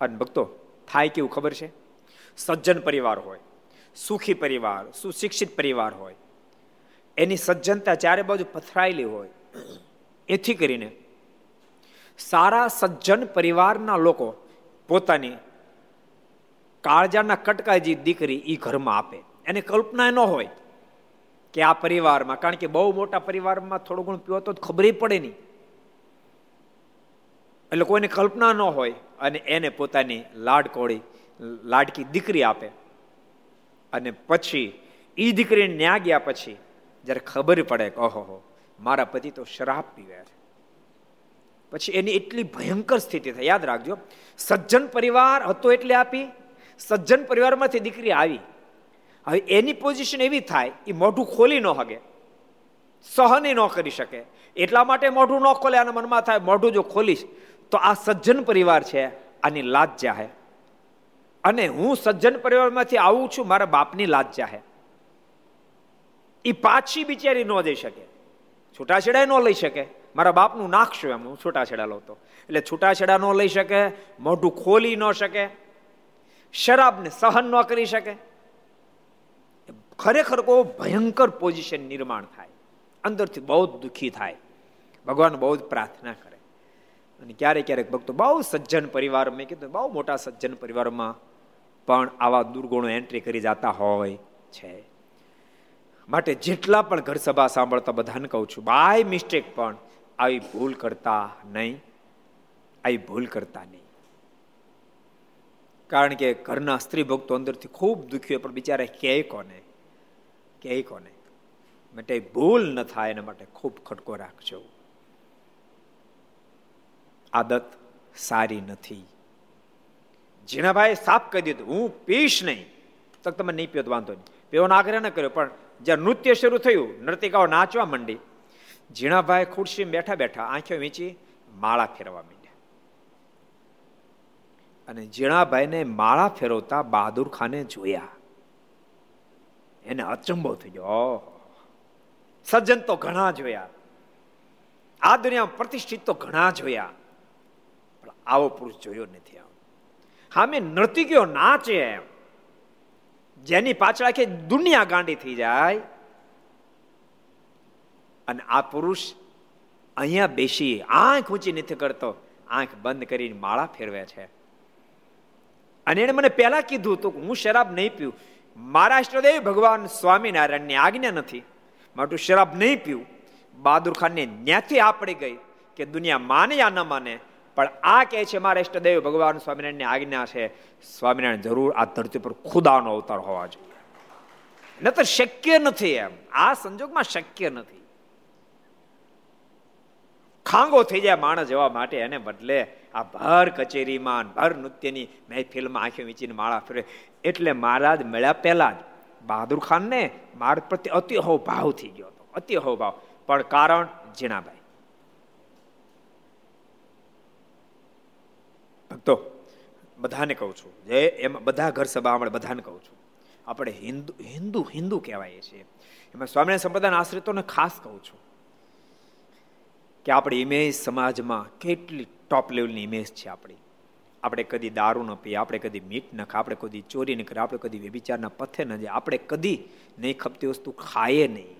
અને ભક્તો, થાય કેવું ખબર છે? સજ્જન પરિવાર હોય. સુખી પરિવાર, સુશિક્ષિત પરિવાર હોય. એની સજ્જનતા ચારે બાજુ પથરાયેલી હોય. એથી કરીને સારા સજ્જન પરિવારના લોકો પોતાની કાળજાના કટકાજી દીકરી એ ઘરમાં આપે. એને કલ્પના ન હોય કે આ પરિવારમાં, કારણ કે બહુ મોટા પરિવારમાં થોડું ઘણું પીવો તો ખબર પડે નહીં. એટલે કોઈને કલ્પના ન હોય અને એને પોતાની લાડકોળી, લાડકી દીકરી આપે. અને પછી એ દીકરીને ન્યા ગયા પછી જ્યારે ખબર પડે કે ઓહો મારા પતિ તો શરાબ પીવ્યા છે. પછી એની એટલી ભયંકર સ્થિતિ થાય. યાદ રાખજો, સજ્જન પરિવાર હતો એટલે આપી, સજ્જન પરિવારમાંથી દીકરી આવી. હવે એની પોઝિશન એવી થાય એ મોઢું ખોલી ન હગે, સહન ન કરી શકે. એટલા માટે મોઢું ન ખોલે, આના મનમાં થાય, મોઢું જો ખોલીશ, તો આ સજ્જન પરિવાર છે, આની લાજ જાહે. અને હું સજ્જન પરિવારમાંથી આવું છું, મારા બાપની લાજ ચાહે એ પાછી બિચારી ન દઈ શકે. છૂટાછેડા ન લઈ શકે. મારા બાપનું નાખશું એમ? હું છૂટાછેડા લઉં એટલે છૂટાછેડા ન લઈ શકે, મોઢું ખોલી ન શકે, શરાબને સહન ન કરી શકે. ખરેખર બહુ ભયંકર પોઝિશન નિર્માણ થાય. અંદરથી બહુ દુઃખી થાય. ભગવાન બહુ જ પ્રાર્થના કરે. અને ક્યારેક ક્યારેક ભક્તો બહુ સજ્જન પરિવાર મેં કીધું, બહુ મોટા સજ્જન પરિવારમાં પણ આવા દુર્ગુણો એન્ટ્રી કરી જતા હોય છે. માટે જેટલા પણ ઘર સભા સાંભળતા બધાને કહું છું બાય મિસ્ટેક પણ આવી ભૂલ કરતા નહીં, આવી ભૂલ કરતા નહીં. કારણ કે ઘરના સ્ત્રી ભક્તો અંદરથી ખૂબ દુખ્યો પણ બિચારા કહે કોને? કહે કોને? માટે ભૂલ ન થાય, એના માટે ખૂબ ખટકો રાખજો. આદત સારી નથી. જીણાભાઈ સાફ કહી દીધું, હું પીશ નહીં. તો તમે નહીં પીઓ વાંધો નહીં. પીવાનો આગ્રહ ન કર્યો, પણ જ્યાં નૃત્ય શરૂ થયું, નર્તિકાઓ નાચવા માંડી. ઝીણાભાઈ ખુરશી બેઠા બેઠા આંખો વીંચી માળા ફેરવા માંડ્યા. અને ઝીણાભાઈને માળા ફેરવતા બહાદુર ખાને જોયા. એને અચંબો થઈ ગયો. સજ્જન તો ઘણા જોયા. આ દુનિયામાં પ્રતિષ્ઠિત તો ઘણા જોયા. પણ આવો પુરુષ જોયો નથી આમ હા મેં નર્તકીઓ નાચે જેની પાછળ આખી દુનિયા ગાંડી થઈ જાય. અને આ પુરુષ અહીંયા બેસી આંખ ઊંચી નથી કરતો, આંખ બંધ કરીને માળા ફેરવે છે. અને એને મને પહેલા કીધું તો હું શરાબ નહીં પીવું મારા ઇષ્ટદેવ ભગવાન સ્વામિનારાયણની આજ્ઞા નથી. માટું શરાબ નહીં પીવું. બહાદુર ખાનને ન્યાથી આપડી ગઈ કે દુનિયા માને યા ન માને પણ આ કહે છે મારા ઇષ્ટદેવ ભગવાન સ્વામિનારાયણની આજ્ઞા છે, સ્વામિનારાયણ જરૂર આ ધરતી પર ખુદાનો અવતાર હોવા જોઈએ. ન તો શક્ય નથી એમ. આ સંજોગમાં શક્ય નથી. ખાંગો થઈ જાય માણસ જવા માટે, એને બદલે આ ભર કચેરીમાં ભર નૃત્યની મહેફિલમાં આંખે વીંચીને માળા ફેરે એટલે મહારાજ મળ્યા પહેલા જ બહાદુર ખાનને મારા પ્રત્યે અતિહો ભાવ થઈ ગયો હતો. અતિહો ભાવ પણ કારણ જીણાભાઈ તો બધાને કહું છું, જે એમાં બધા ઘર સભા આપણે બધાને કહું છું. આપણે હિન્દુ હિન્દુ હિન્દુ કહેવાય છીએ. એમાં સ્વામિનારાયણ સંપ્રદાયના આશ્રિતોને ખાસ કહું છું કે આપણી ઇમેજ સમાજમાં કેટલી ટોપ લેવલની ઇમેજ છે આપણી. આપણે કદી દારૂ ન પીએ, આપણે કદી મીટ ન ખાય આપણે કદી ચોરી ન કરીએ, આપણે કદી વ્યભિચારના પથે ન જાય આપણે કદી નહીં ખપતી વસ્તુ ખાઈએ નહીં.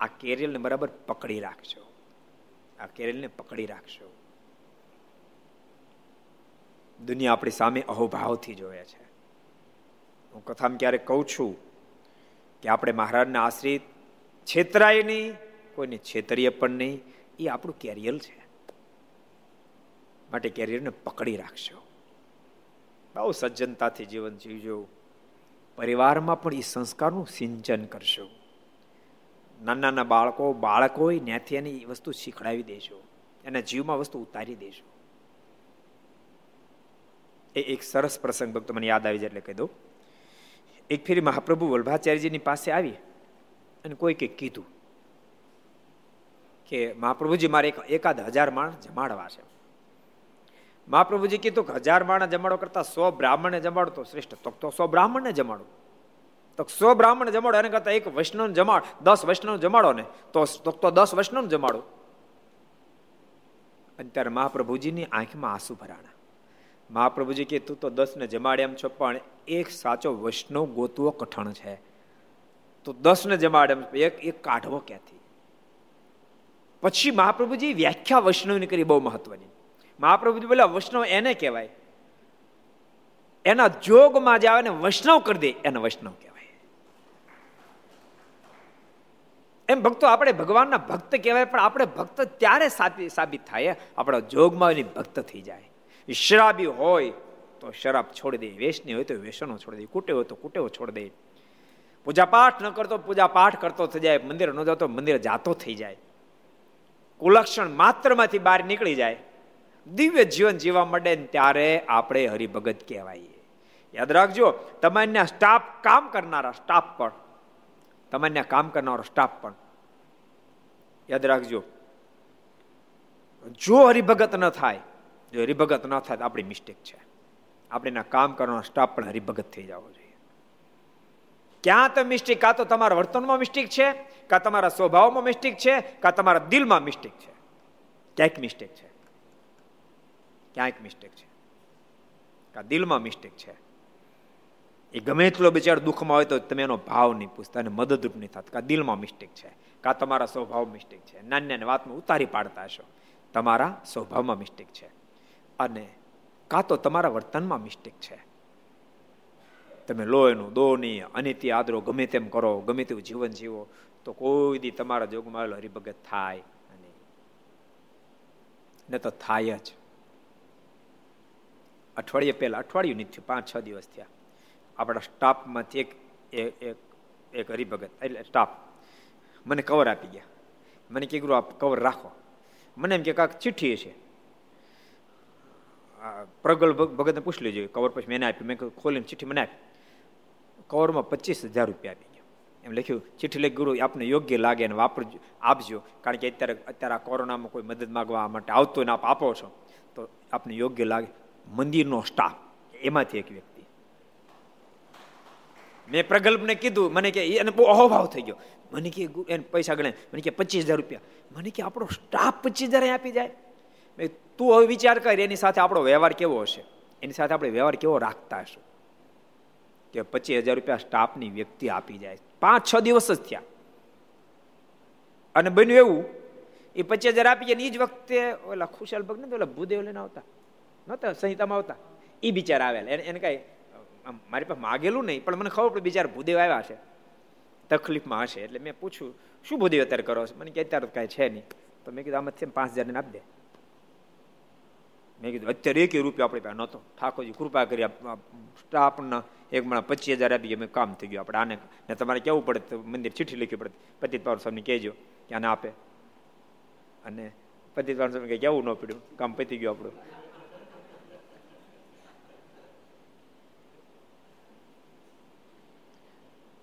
આ કેરિયલને બરાબર પકડી રાખજો. આ કેરિયલને પકડી રાખશો દુનિયા આપણી સામે અહોભાવથી જોવે છે. હું કથામાં ક્યારેક કહું છું કે આપણે મહારાજના આશ્રિત છેતરાય નહીં, કોઈને છેતરીએ પણ નહીં, એ આપણું કેરિયર છે. માટે કેરિયરને પકડી રાખશો બહુ સજ્જનતાથી જીવન જીવજો. પરિવારમાં પણ એ સંસ્કારનું સિંચન કરશો નાના નાના બાળકો બાળકો ત્યાંથી એની વસ્તુ શીખડાવી દેશો એના જીવમાં વસ્તુ ઉતારી દેશો એ એક સરસ પ્રસંગ ભક્તો, મને યાદ આવી જાય એટલે કહી દઉં. એક ફેરી મહાપ્રભુ વલ્ભાચાર્યજીની પાસે આવી અને કોઈ કંઈક કીધું કે, મહાપ્રભુજી, મારે એક એકાદ હજાર માણસ જમાડવા છે. મહાપ્રભુજી કીધું કે, હજાર માણસ જમાડો કરતા સો બ્રાહ્મણને જમાડો તો શ્રેષ્ઠ. તો તો સો બ્રાહ્મણને જમાડો. તો સો બ્રાહ્મણ જમાડો, એને કરતા એક વૈષ્ણવ જમાડ, દસ વૈષ્ણવ જમાડો ને, તો તો દસ વૈષ્ણવ જમાડો. અને ત્યારે મહાપ્રભુજીની આંખમાં આંસુ ભરાણા. મહાપ્રભુજી કે, તું તો દસને જમાડે એમ છો, પણ એક સાચો વૈષ્ણવ ગોતવો કઠણ છે. તો દસને જમાડે એમ એક એક કાઢવો ક્યાંથી? પછી મહાપ્રભુજી વ્યાખ્યા વૈષ્ણવની કરી, બહુ મહત્વની. મહાપ્રભુજી બોલ્યા, વૈષ્ણવ એને કહેવાય. એના જોગમાં જે આવે ને વૈષ્ણવ કરી દે, એને વૈષ્ણવ કહેવાય. એમ ભક્તો, આપણે ભગવાનના ભક્ત કહેવાય, પણ આપણે ભક્ત ત્યારે સાબિત થાય, આપણા જોગમાં એની ભક્ત થઈ જાય. શરાબી હોય તો શરાબ છોડી દે વેસની હોય તો વેસનો છોડી દે કુટે હોય તો કુટેવો છોડી દે. પૂજા પાઠ ન કરતો પૂજા પાઠ કરતો થઈ જાય, મંદિર ન જતો, મંદિર જાતો થઈ જાય. કુલક્ષણ માત્રમાંથી બહાર નીકળી જાય. દિવ્ય જીવન જીવવા માંડે ત્યારે આપણે હરિભગત કહેવાય યાદ રાખજો તમારના સ્ટાફ કામ કરનારા, સ્ટાફ પણ. તમારના કામ કરનારો સ્ટાફ પણ. યાદ રાખજો. જો હરિભગત ન થાય જો હરિભગત ન થાય તો આપણી મિસ્ટેક છે. આપણે એના કામ કરવાનો સ્ટાફ પણ હરિભગત થઈ જવો જોઈએ. ક્યાં તો મિસ્ટેક કાં તો તમારા વર્તનમાં મિસ્ટેક છે, કાં તમારા સ્વભાવમાં મિસ્ટેક છે, કાં તમારા દિલમાં મિસ્ટેક છે. ક્યાંક મિસ્ટેક છે. ક્યાંક મિસ્ટેક છે. કાં દિલમાં મિસ્ટેક છે. એ ગમે એટલો બિચાર દુઃખમાં હોય તો તમે એનો ભાવ નહીં પૂછતા અને મદદરૂપ નહીં થતા. કાં દિલમાં મિસ્ટેક છે, કાં તમારા સ્વભાવ મિસ્ટેક છે. નાની વાતમાં ઉતારી પાડતા હશો. તમારા સ્વભાવમાં મિસ્ટેક છે. અને કાં તો તમારા વર્તનમાં મિસ્ટેક છે. તમે લો એનું દો નહીં અનિતિ આદરો ગમે તેમ કરો, ગમે તેવું જીવન જીવો, તો કોઈ દી તમારા જોગમાં આવેલો હરિભગત થાય ને તો થાય જ. અઠવાડિયે પહેલા અઠવાડિયું નથી પાંચ, છ દિવસ થયા. આપણા સ્ટાફમાંથી એક એક એક હરિભગત, એટલે સ્ટાફ મને કવર આપી ગયા. મને કીધું, આપ કવર રાખો. મને એમ કે, કાંક ચિઠ્ઠી છે પ્રગલ ભગતને પૂછી લેજો કવર પછી મેં આપ્યું. મેં ખોલીને ચિઠ્ઠી મને આપી. કવરમાં પચીસ હજાર રૂપિયા આપી ગયા. એમ લખ્યું, ચિઠ્ઠી લખી, ગુરુ, આપને યોગ્ય લાગે અને વાપરજો, આપજો, કારણ કે અત્યારે અત્યારે આ કોરોનામાં કોઈ મદદ માગવા માટે આવતો ને આપ આપો છો, તો આપને યોગ્ય લાગે. મંદિરનો સ્ટાફ એમાંથી એક વ્યક્તિ. મેં પ્રગલ્ભને કીધું, મને કે, એને બહુ અહોભાવ થઈ ગયો. મને કે એને પૈસા ગણે મને કે, પચીસ હજાર રૂપિયા. મને કે, આપણો સ્ટાફ પચીસ હજાર આપી જાય. તું હવે વિચાર કર, એની સાથે આપણો વ્યવહાર કેવો હશે? એની સાથે આપણે વ્યવહાર કેવો રાખતા હશું? કે પચીસ હજાર રૂપિયા સ્ટાફની વ્યક્તિ આપી જાય. પાંચ, છ દિવસ જ થયા. અને બન્યું એવું, એ પચીસ હજાર આપી જાય એ જ વખતે ઓલા ખુશાલ ભગત ઓલા ભૂદેવ લઈને આવતા. નહોતા, સંહિતામાં આવતા. એ બિચારા આવેલા. એને કઈ મારી પાસે માગેલું નહીં, પણ મને ખબર પડે બિચારા ભૂદેવ આવ્યા છે તકલીફમાં હશે. એટલે મેં પૂછ્યું, શું ભૂદેવ અત્યારે કરો છો? મને કે, અત્યારે કાંઈ છે નહીં. તો મેં કીધું આમાંથી પાંચ હજાર આપી દે. મેં કીધું, અત્યારે એક રૂપિયા આપણે પાસે નહોતો. ઠાકોરજી, કૃપા કરી સ્ટાફના એક મણા પચીસ હજાર આપી અમે કામ થઈ ગયું આપણે. આને ને તમારે કેવું પડે મંદિર ચિઠ્ઠી લખવી પડે. પતિત પાવર સ્વામી કહેજો કે આને આપે. અને પતિત પાવર સ્વામી કેવું ન પડ્યું? કામ પતી ગયું આપણું.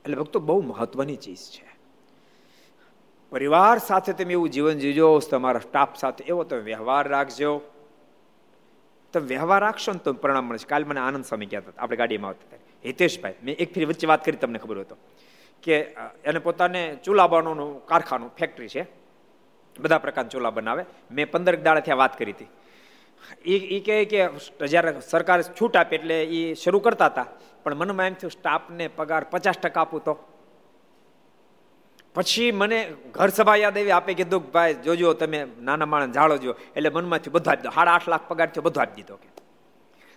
એટલે ભક્તો, બહુ મહત્વની ચીજ છે. પરિવાર સાથે તમે એવું જીવન જીવજો તમારા સ્ટાફ સાથે એવો તમે વ્યવહાર રાખજો. તમે વ્યવહાર રાખશો ને તો પરિણામ મળશે કાલ મને આનંદ સ્વામી કહેતા હતા. આપણે ગાડીમાં આવતા હતા. હિતેશભાઈ, મેં એક ફેરી વચ્ચે વાત કરી તમને ખબર હતો કે એને પોતાને ચૂલા બનાવવાનું કારખાનું ફેક્ટરી છે. બધા પ્રકારના ચૂલા બનાવે. મેં પંદર દાડાથી વાત કરી હતી. એ એ કહે કે, જ્યારે સરકાર છૂટ આપે એટલે એ શરૂ કરતા હતા. પણ મનમાં એમ થયું, સ્ટાફને પગાર પચાસ ટકા આપું તો. પછી મને ઘર સભા યાદ આવી, આપે કીધું ભાઈ, જોજો, તમે નાના માણસ જાળો જો એટલે મનમાંથી બધું આપી દો સાડા આઠ લાખ પગાર થયો, બધું આપી દીધો કે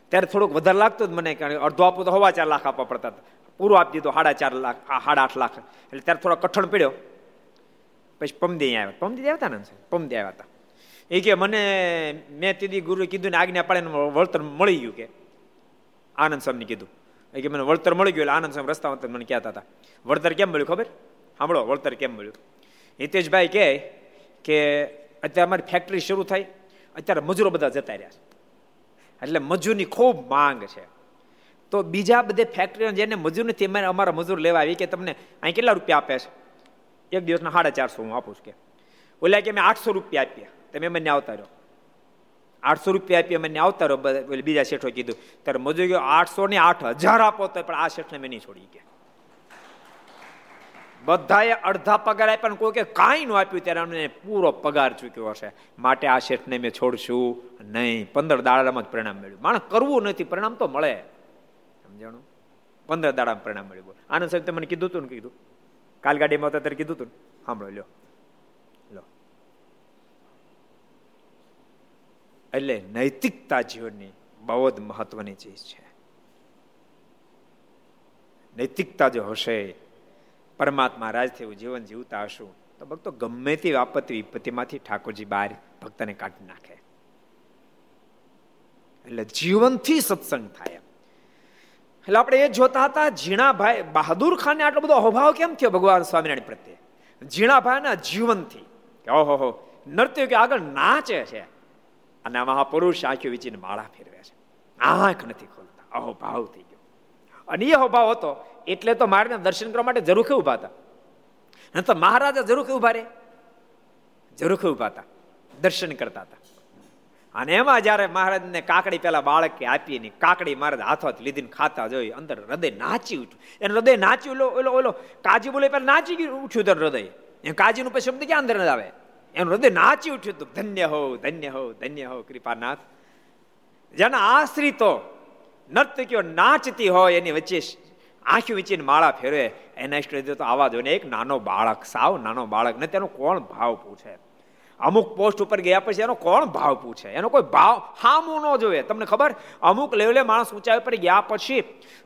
ત્યારે થોડુંક વધારે લાગતું જ મને, કારણ અડધો આપું તો હવા ચાર લાખ આપવા પડતા પૂરું આપી દીધો સાડા ચાર લાખ સાડા આઠ લાખ. એટલે ત્યારે થોડો કઠણ પડ્યો. પછી પમદી આવ્યા. પમદી આવ્યા ને પમદી આવ્યા હતા. એ કે મને, મેં તીધી ગુરુ કીધું ને આજ્ઞા પાડે વળતર મળી ગયું કે. આનંદ સ્વામી કીધું. એ કે મને વળતર મળી ગયું એટલે આનંદ સ્વામી રસ્તામાં મને કહેતા હતા. વળતર કેમ મળ્યું ખબર? સાંભળો, વળતર કેમ મળ્યું? હિતેશભાઈ કહે કે અત્યારે અમારી ફેક્ટરી શરૂ થઈ, અત્યારે મજૂરો બધા જતા રહ્યા છે. એટલે મજૂરની ખૂબ માંગ છે. તો બીજા બધે ફેક્ટરીઓ જેને મજૂર નથી, એમાં અમારા મજૂર લેવા આવી કે તમને અહીં કેટલા રૂપિયા આપે છે? એક દિવસના સાડા ચારસો હું આપું છું કે. ઓલા કે મેં આઠસો રૂપિયા આપ્યા તમે મને આવતા રહ્યો આઠસો રૂપિયા આપી મને આવતા રહ્યો બીજા શેઠો કીધું ત્યારે મજૂર આઠસો ને આઠ હજાર આપો તો પણ આ શેઠને મેં નહીં છોડી ગયા બધાએ અડધા પગાર આપ્યા ને કોઈ કે કાંઈ ન આપ્યું ત્યારે અમને પૂરો પગાર ચૂક્યો હશે. માટે આ શેઠને મેં છોડશું નહીં. પંદર દાડામાં જ પરિણામ મળ્યું. માણસ કરવું નથી, પરિણામ તો મળે. સમજાણું? પંદર દાડામાં પરિણામ મળ્યું આનંદ સાહેબ મને કીધું હતું ને કીધું? કાલ ગાડીમાં હતા ત્યારે કીધું હતું સાંભળો, લ્યો. લો. એટલે નૈતિકતા જીવનની બહુ જ મહત્વની ચીજ છે. નૈતિકતા જો હશે પરમાત્મા રાજ થયું, જીવન જીવતા હશું. તો ભક્તો ગમે તે આપત્તિ વિપત્તિમાંથી ઠાકોરજી બહાર ભક્તને કાઢી નાખે. એટલે જીવનથી સત્સંગ થાય. એટલે આપણે એ જોતા હતા, ઝીણાભાઈ બહાદુર ખાને આટલો બધો અહોભાવ કેમ થયો ભગવાન સ્વામિનારાયણ પ્રત્યે? ઝીણાભાઈના જીવનથી. ઓહો નર્ત્ય કે આગળ નાચે છે. અને મહાપુરુષ આખી વિચીને માળા ફેરવે છે. આંખ નથી ખોલતા અહો ભાવ થઈ ગયો અને એ અભાવ હતો. એટલે તો મારે દર્શન કરવા માટે જરૂર ઊભા હતા. તો મહારાજા જરૂર ઊભા રે. જરૂર ઊભા હતા. દર્શન કરતા હતા. અને એમાં જ્યારે મહારાજને કાકડી પેલા બાળકે આપી ને કાકડી મહારાજ હાથોથી લીધીને ખાતા જોઈ, અંદર હૃદય નાચી ઉઠ્યું. એને હૃદય નાચી ઓલો ઓલો ઓલો, કાજી બોલે પેલા નાચી ગયું, ઉઠ્યું તો હૃદય. એ કાજીનું પછી શબ્દ ક્યાં અંદર આવે. એનું હૃદય નાચી ઉઠ્યું ધન્ય હો ધન્ય હો ધન્ય હો, કૃપાનાથ. જેના આશ્રિતો નર્તકીઓ નાચતી હોય એની વચ્ચે આંખી વીચીને માળા ફેરવે. એના ઇષ્ટ તો આવા જોઈને એક નાનો બાળક, સાવ નાનો બાળક, ને તેનો કોણ ભાવ પૂછે? અમુક પોસ્ટ ઉપર ગયા પછી એનો કોણ ભાવ પૂછે? એનો કોઈ ભાવ હામું ન જોવે. તમને ખબર? અમુક લેવલે માણસ ઊંચાઈ ઉપર ગયા પછી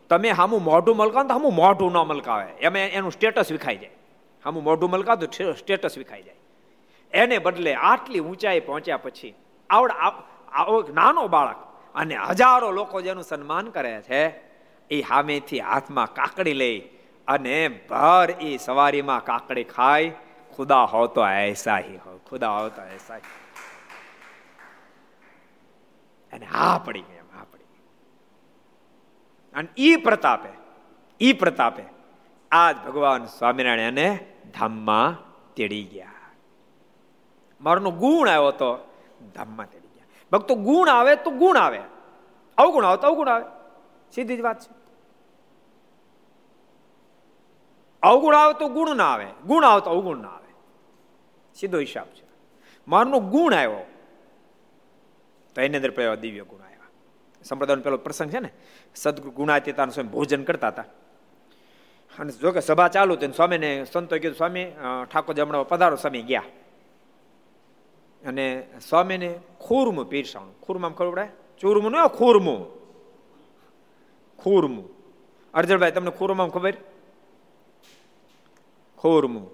તમે હામું મોઢું મલકાવ તો હામું મોઢું ન મલકાવે. એમ એનું સ્ટેટસ વિખાઈ જાય. હામું મોઢું મલકાવ તો સ્ટેટસ વિખાઈ જાય. એને બદલે આટલી ઊંચાઈ પહોંચ્યા પછી આવડ નાનો બાળક અને હજારો લોકો જેનું સન્માન કરે છે, એ સામેથી હાથમાં કાકડી લઈ અને ભર એ સવારીમાં કાકડી ખાય ખુદા હો તો એસા હી હો ખુદા હો તો એસા અને હા પડી ગઈ હા પડી અને ઈ પ્રતાપે ઈ પ્રતાપે આજ ભગવાન સ્વામિનારાયણ એને ધામમાં તેડી ગયા. મારનો ગુણ આવ્યો તો ધામમાં ભક્તો ગુણ આવે તો ગુણ આવે. અવગુણ આવે તો અવગુણ આવે. સીધી જ વાત છે. અવગુણ આવે તો ગુણ ના આવે. ગુણ આવે તો અવગુણ ના આવે. સીધો હિસાબ છે. મારનો ગુણ આવ્યો તો એની અંદર પેલો દિવ્ય ગુણ આવ્યા. સંપ્રદાયનો પેલો પ્રસંગ છે ને, સદગુરુ ગુણાતીતાનું સ્વામી ભોજન કરતા હતા. અને જો કે સભા ચાલુ હતી સ્વામીને સંતો કીધું, સ્વામી ઠાકોર જમણા પધારો, સ્વામી ગયા. અને સ્વામીને ખુરમું પીરસાણું. ખુરમામ ખબર પડે ચૂરમું ન ખુરમું. ખુરમું. અર્જણભાઈ, તમને ખુરમામ ખબર? ખુરમું.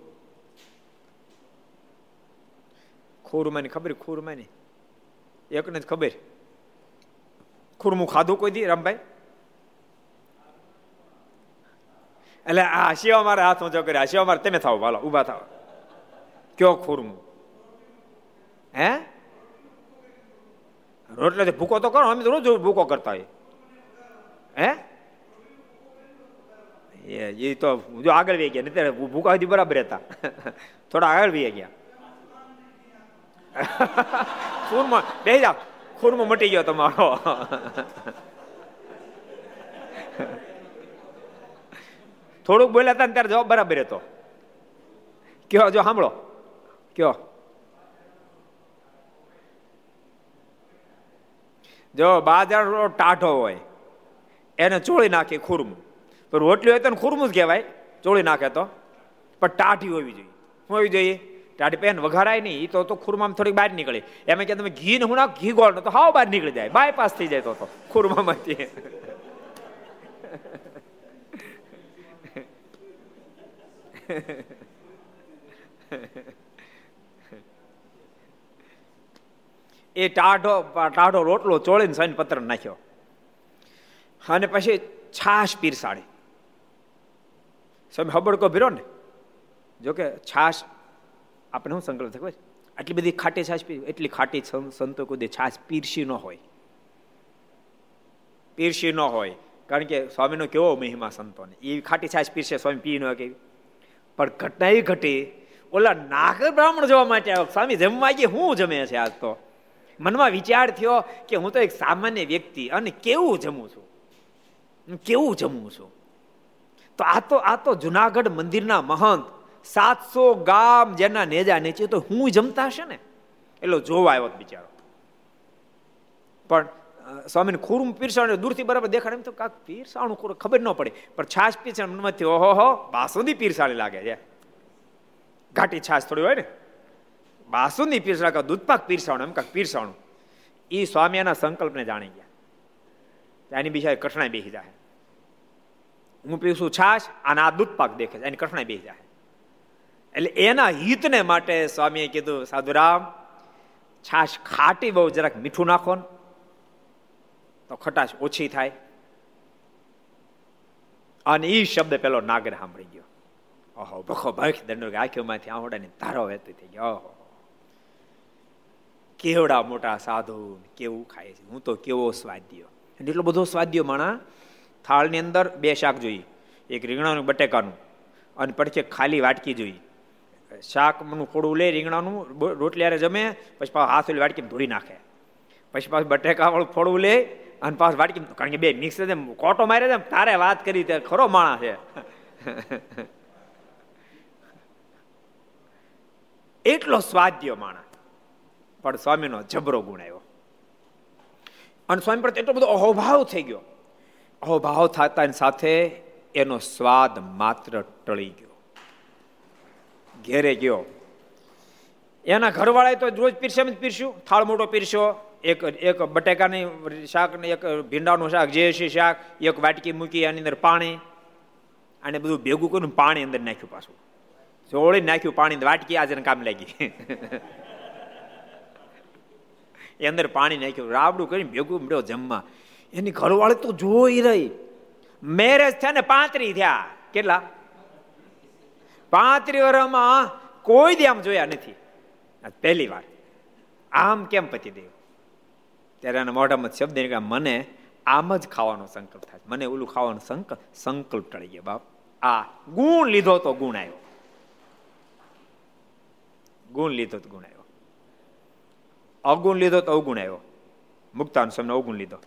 ખુરમાની ખબર? ખુરમાની. એકને જ ખબર. ખુરમું ખાધું કોઈ દી, રામભાઈ? એટલે આ શિવા મારા હાથમાં જો કરે શિવા મારે, તમે થાવ વાલો ઊભા થાવ કયો ખુરમું? હે? રોટલે ભૂકો તો કરો, અમે તો રોજ ભૂકો કરતા હોય હે? એ તો જો આગળ વી ગયા નહીં ભૂકા સુધી બરાબર હતા થોડા આગળ વી ગયા. ખૂરમાં, બે જાવ ખૂરમાં મટી ગયો તમારો. થોડુંક બોલ્યા હતા ને ત્યારે જવાબ બરાબર હતો કયો, જો સાંભળો. કયો. જો બાજાર ટાઢો હોય, એને ચોળી નાખે ખુરમું. તો રોટલી હોય તો ખુરમું જ કહેવાય, ચોળી નાખે તો. પણ ટાઢી હોવી જોઈએ. શું હોવી જોઈએ? ટાઢી પેન વઘારાય નહીં એ તો તો ખુરમામાં થોડીક બહાર નીકળે. એમ કે તમે ઘી ને હું ઘી ગોળ તો હાવ બહાર નીકળી જાય. બાયપાસ થઈ જાય તો, ખુરમામાંથી. એ ટાઢો ટાઢો રોટલો ચોળીને સૈન પત્ર નાખ્યો. અને પછી છાશ પીરસાડી. સ્વામી હબડકો ભીરો ને? જોકે છાશ આપણે શું સંકલ્પ થયો આટલી બધી ખાટી છાશ પી, એટલી ખાટી સંતો કુદી છાશ પીરસી ન હોય. પીરસી ન હોય. કારણ કે સ્વામીનો કેવો મહિમા સંતોને. એ ખાટી છાશ પીરસે, સ્વામી પી ન કેવી પણ ઘટના એ ઘટી. ઓલા નાગર બ્રાહ્મણ જોવા માટે સ્વામી જમવા ગઈ, હું જમે છે આજ તો. મનમાં વિચાર થયો કે હું તો એક સામાન્ય વ્યક્તિ અને કેવું જમું છું? કેવું જમું છું? તો આ તો આ તો જુનાગઢ મંદિરના મહંત સાતસો ગામ જેના નેજા નીચે તો હું જમતા હશે ને? એટલો જોવા આવ્યો બિચારો. પણ સ્વામીને ખુરમ પીરસાણ દૂરથી બરાબર દેખાડે એમ તો કાંક પીરસાણું ખુરું ખબર ન પડે. પણ છાશ પીરસાણ મનમાંથી ઓહો હો બાસુંદી પીરસાણી લાગે છે. ઘાટી છાશ થોડી હોય ને? બાસુંદી પીરસાણ કે દૂધપાક પીરસાણું એમ કાંક પીરસાણું એ સ્વામી એના સંકલ્પને જાણી ગયા. એની બીજા કઠણાઈ બેસી જાય હું પીરસું છાશ અને આ દૂધપાક દેખે છે. એની કઠણાઈ બેસી જાય એટલે એના હિતને માટે સ્વામીએ કીધું, સાધુરામ, છાશ ખાટી બહુ જરાક મીઠું નાખો ને તો ખટાશ ઓછી થાય. અને એ શબ્દ પેલો નાગર સાંભળી ગયો. ઓહો, ભખો ભખ દંડો આંખોમાંથી આહોડાની ધારો વહેતી થઈ ગયો ઓહો. કેવડા મોટા સાધુ કેવું ખાય છે? હું તો કેવો સ્વાદ્યો? એટલો બધો સ્વાદ્યો માણા થાળની અંદર બે શાક જોઈએ એક રીંગણાનું બટેકાનું, અને પડખે ખાલી વાટકી જોઈએ શાકનું થોડું લે રીંગણાનું રોટલી જમે, પછી પાછું હાથ વાટકીને ધોઈ નાખે. પછી પાછું બટેકાવાળું ફોડવું લે, અને પાછું વાટકી કારણ કે બે મિક્સ કોટો મારે છે તારે વાત કરી ત્યારે ખરો માણા છે. [laughs] એટલો સ્વાદ્ય માણસ પણ સ્વામીનો જબરો ગુણ આવ્યો. અને સ્વામી પર એટલો બધો અહોભાવ થઈ ગયો. અહોભાવ થતા સાથે એનો સ્વાદ માત્ર ટળી ગયો. ઘેરે ગયો. એના ઘરવાળાએ તો રોજ પીરસે પીરસ્યું. થાળ મોટો પીરસ્યો. એક એક બટેકાની શાક ને એક ભીંડાનું શાક, જે છે શાક, એક વાટકી મૂકી એની અંદર પાણી અને બધું ભેગું કર્યું પાણી અંદર નાખ્યું પાછું. જોડી નાખ્યું પાણી, વાટકી આજે કામ લાગી. એ અંદર પાણી નાખ્યું, રાબડું કરીને ભેગું મળ્યો જમવા. એની ઘરવાળી તો જોઈ રહી. મેરેજ થયા ને પાંત્રી થયા. કેટલા? પાંત્રી વર્ષમાં કોઈ દી આમ જોયા નથી. પહેલી વાર. આમ કેમ પતિ દેવ? ત્યારે એના મોઢામાં શબ્દ નીકળ્યા, મને આમ જ ખાવાનો સંકલ્પ થાય મને ઓલું ખાવાનો સંકલ્પ સંકલ્પ ટળી ગયો, બાપ. આ ગુણ લીધો તો ગુણ આવ્યો. ગુણ લીધો તો ગુણ આવ્યો. અવગુણ લીધો તો અવગુણ આવ્યો. મુક્તાન સ્વામી અવગુણ લીધો.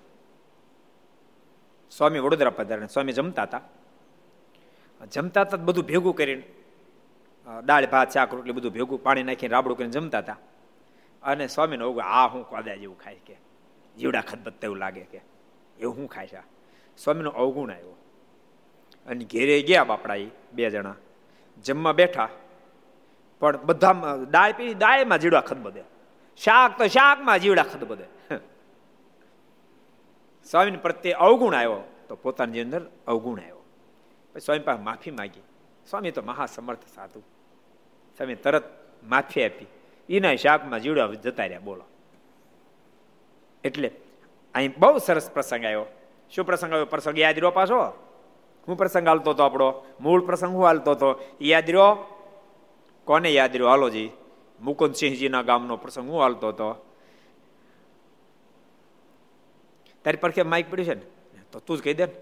સ્વામી વડોદરા પધારે સ્વામી જમતા હતા. જમતા હતા બધું ભેગું કરીને દાળ, ભાત, શાક, રોટલી બધું ભેગું પાણી નાખીને રાબડું કરીને જમતા હતા. અને સ્વામીને ઓગું આ હું કોદા જેવું ખાય કે, જીવડા ખતબત એવું લાગે કે, એવું હું ખાય છે સ્વામીનો અવગુણ આવ્યો. અને ઘેરે ગયા બાપડા એ બે જણા. જમવા બેઠા. પણ બધા દાળ પી દાળમાં જીવડા ખતબદે શાક તો શાકમાં જીવડા ખતબદે સ્વામી પ્રત્યે અવગુણ આવ્યો તો પોતાની અંદર અવગુણ આવ્યો. પછી સ્વામી પાસે માફી માગી. સ્વામી તો મહાસમર્થ સાધુ. સ્વામી તરત માફી આપી. એના શાકમાં જીવડા જતા રહ્યા, બોલો. એટલે અહીં બહુ સરસ પ્રસંગ આવ્યો. શું પ્રસંગ આવ્યો? પ્રસંગ યાદ રહ્યો પાછો? હું પ્રસંગ હાલતો હતો આપણો? મૂળ પ્રસંગ હું હાલતો હતો? યાદ રહ્યો? કોને યાદ રહ્યો? હાલોજી મુકુંદસિંહજીના ગામનો પ્રસંગ હું હાલતો હતો. તારી પરખે માઇક પડ્યું છે ને? તો તું જ કહી દે ને.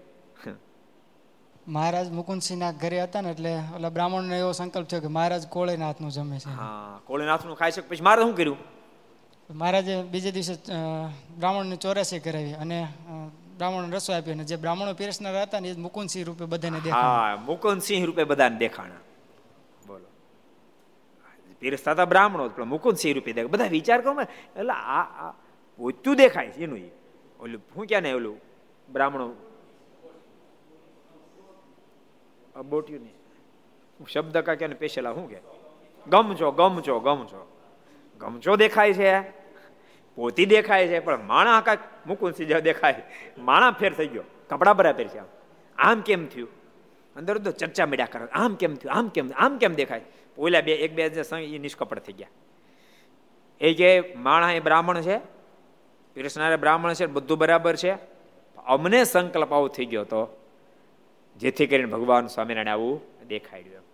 મહારાજ મુકુંદસિંહના ઘરે હતા ને એટલે ઓલા બ્રાહ્મણનો એવો સંકલ્પ થયો કે મહારાજ કોળીનાથનું જમે છે. હા કોળીનાથનું ખાય છે પછી મારે શું કર્યું? મહારાજે બીજે દિવસે બ્રાહ્મણની ચોરાસી કરાવી અને બ્રાહ્મણ રસોઈ આપ્યો અને જે બ્રાહ્મણો પીરસનાર હતા ને એ મુકુંદસિંહ રૂપે બધાને દેખાયા હા મુકુંદસિંહ રૂપે બધાને દેખાણા પીરસતા હતા બ્રાહ્મણો પણ મુકુંદસિંહ રૂપી દેખાય બધા વિચાર કરો એટલે આ પોતું દેખાય છે એનું. ઓલું શું ક્યાં ને ઓલું બ્રાહ્મણો બોટ્યું ને શબ્દ કા કે પેશેલા શું કે ગમચો ગમચો છો ગમચો દેખાય છે પોતી દેખાય છે પણ માણા કાંઈક મુકુંદસિંહ જેવા દેખાય માણા ફેર થઈ ગયો કપડા બરાબર છે આમ કેમ થયું અંદર તો ચર્ચા મળ્યા કરે આમ કેમ થયું આમ કેમ આમ કેમ દેખાય ઓલા બે, એક બે જે એ નિષ્કપટ થઈ ગયા. એ કે માણા એ બ્રાહ્મણ છે કૃષ્ણારે બ્રાહ્મણ છે, બધું બરાબર છે. અમને સંકલ્પ આવો થઈ ગયો હતો જેથી કરીને ભગવાન સ્વામિનારાયણ આવું દેખાડ્યું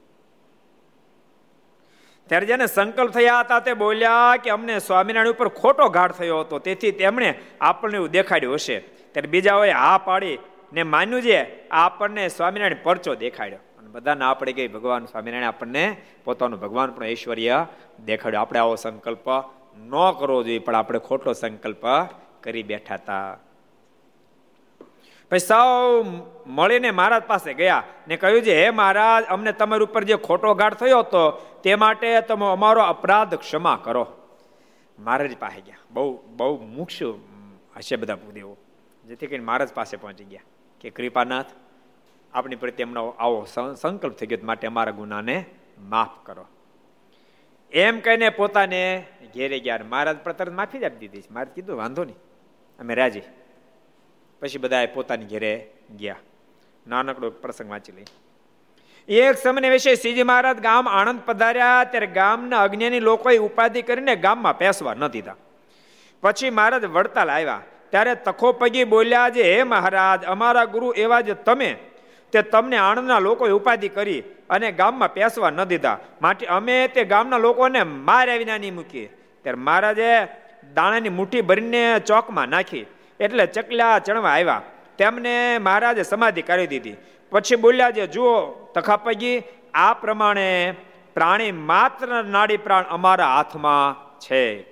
ત્યારે જેને સંકલ્પ થયા હતા તે બોલ્યા કે અમને સ્વામિનારાયણ ઉપર ખોટો ઘાટ થયો હતો, તેથી તેમણે આપણને એવું દેખાડ્યું હશે. ત્યારે બીજાઓએ હા પાડી ને માન્યું છે, આપણને સ્વામિનારાયણ પરચો દેખાડ્યો. અને બધા ના આપણે ગઈ ભગવાન સ્વામિનારાયણ આપણને પોતાનું ભગવાન પણ ઐશ્વર્ય દેખાડ્યું. આપણે આવો સંકલ્પ ન કરવો જોઈએ, પણ આપણે ખોટો સંકલ્પ કરી બેઠા હતા. પછી સૌ મળીને મહારાજ પાસે ગયા ને કહ્યું છે, હે મહારાજ, અમને તમારી ઉપર જે ખોટો ગાઢ થયો હતો, તે માટે તમે અમારો અપરાધ ક્ષમા કરો. મહારાજ પાસે ગયા. બહુ બહુ મુક્ષ હશે બધા દેવો જેથી કરીને મહારાજ પાસે પહોંચી ગયા કે, કૃપાનાથ આપણી પ્રત્યે એમનો આવો સંકલ્પ થઈ ગયો માટે અમારા ગુનાને માફ કરો. એમ કહીને પોતાને ઘેરે ગયા મહારાજ પ્રતર માફી જ આપી દીધી. મહારાજ કીધું, વાંધો નહીં, અમે રાજી. પછી બધાએ પોતાની ઘેરે ગયા. નાનકડો પ્રસંગ વાંચી લઈ એક સમય વિશે શ્રીજી મહારાજ ગામ આણંદ પધાર્યા, ત્યારે ગામના અજ્ઞાની લોકોએ ઉપાધિ કરીને ગામમાં પેસવા ન દીધા. પછી મહારાજ વડતાલ આવ્યા. ત્યારે તખો પગી બોલ્યા જે હે મહારાજ, અમારા ગુરુ એવા જ તમે તે તમને આણંદના લોકોએ ઉપાધિ કરી અને ગામમાં પેસવા ન દીધા. માટે અમે તે ગામના લોકોને માર્યા આવી નાની મૂકીએ ત્યારે મહારાજે દાણાની મુઠ્ઠી ભરીને ચોકમાં નાખી. એટલે ચકલા ચણવા આવ્યા. તેમને મહારાજે સમાધિ કરી દીધી. પછી બોલ્યા જે જુઓ, તખાપગી, આ પ્રમાણે પ્રાણી માત્ર નાડી પ્રાણ અમારા હાથમાં છે.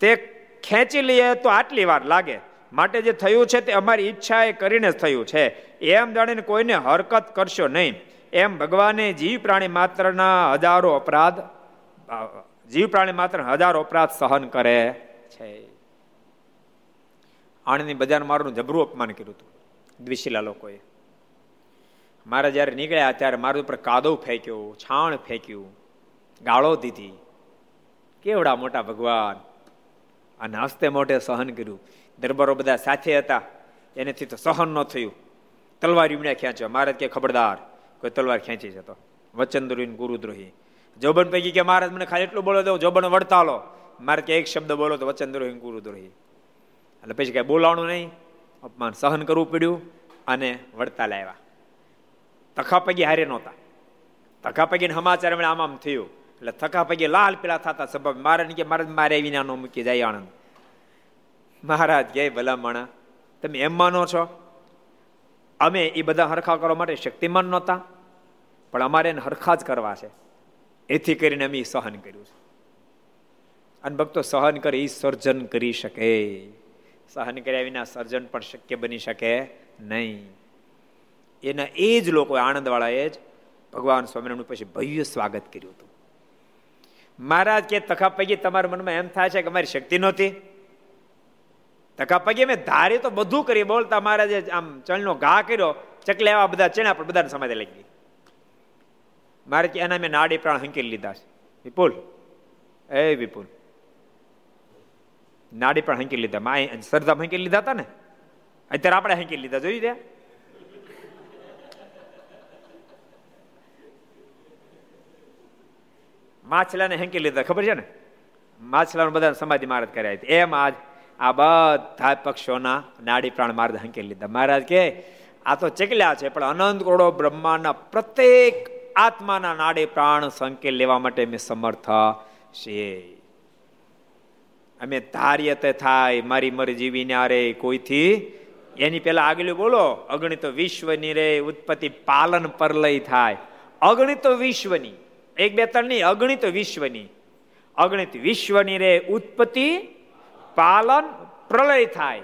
તે ખેંચી લઈએ તો આટલી વાર લાગે. માટે જે થયું છે તે અમારી ઈચ્છા એ કરીને થયું છે. એમ જાણીને કોઈને હરકત કરશો નહીં. એમ ભગવાને જીવ પ્રાણી માત્રના હજારો અપરાધ જીવ પ્રાણી માત્ર હજારો અપરાધ સહન કરે છે. આણંદની બજાર મારું જબરું અપમાન કર્યું હતું, દ્વિશીલા લોકોએ. મારા જ્યારે નીકળ્યા ત્યારે મારા ઉપર કાદવ ફેંક્યો, છાણ ફેંક્યું, ગાળો દીધી. કેવડા મોટા ભગવાન. અને હસ્તે મોઢે સહન કર્યું. દરબારો બધા સાથે હતા. એનેથી તો સહન ન થયું. તલવાર ઈમણે ખેંચ્યો. મહારાજ કે ખબરદાર. કોઈ તલવાર ખેંચી જતો. વચનદ્રોહી ગુરુદ્રોહી. જોબન પૈકી કે મહારાજ મને ખાલી એટલું બોલો દો જોબન વડતાલો. મારે કે એક શબ્દ બોલો તો વચનદ્રોહી ગુરુદ્રોહી. એટલે પછી કઈ બોલાવાનું નહીં. અપમાન સહન કરવું પડ્યું અને વડતાલ આવ્યા. તખા પગી હારે નહોતા. તખા પગીને સમાચાર આમ આમ થયું. એટલે થકા પૈકી લાલ પેલા થતા સભા. મારે કે મારે મારે વિના નો મૂકી જાય આણંદ. મહારાજ કે ભલામણા, તમે એમ માનો છો? અમે એ બધા હરખા કરવા માટે શક્તિમાન નહોતા, પણ અમારે એને હરખા જ કરવા છે. એથી કરીને અમે સહન કર્યું છે. અને ભક્તો, સહન કરે એ સર્જન કરી શકે. સહન કર્યા વિના સર્જન પણ શક્ય બની શકે નહીં. એના એ જ લોકો આણંદવાળાએ જ ભગવાન સ્વામિનારાયણ પછી ભવ્ય સ્વાગત કર્યું હતું. મહારાજ કે, તખા પૈકી તમારા મનમાં એમ થાય છે કે અમારી શક્તિ નહોતી? તખા પગે મેં ધારી તો બધું કરી, બોલતા મહારાજે આમ ચણનો ઘા કર્યો, ચકલે એવા બધા ચણા પણ બધાને સમાધિ લઈ ગઈ. મારે કે એના મેં નાડી પ્રાણ હંકેલી લીધા છે. વિપુલ, એ વિપુલ. નાડી પણ હંકી લીધા. માં સરદામ હંકી લીધા હતા ને? અત્યારે આપણે હંકી લીધા, જોયું ત્યાં માછલાને હંકી લીધા, ખબર છે ને? માછલાનું બધા સમાધિ મારત કર્યા એમ આજ આ બધા પક્ષોના નાડી પ્રાણ માર્ગ હંકી લીધા. મહારાજ કે, આ તો ચકલ્યા છે, પણ અનંત કરોડો બ્રહ્માના પ્રત્યેક આત્માના નાડી પ્રાણ સંકેલ લેવા માટે અમે સમર્થ છીએ. અમે ધાર્ય તે થાય, મારી મરી જીવીને આરે કોઈથી? એની પેલા આગલું બોલો, અગણિત વિશ્વની રે ઉત્પત્તિ પાલન પરલય થાય. અગણિત વિશ્વની, એક બે ત્રણ નહીં, અગણિત વિશ્વની. અગણિત વિશ્વની રે ઉત્પત્તિ પાલન પ્રલય થાય.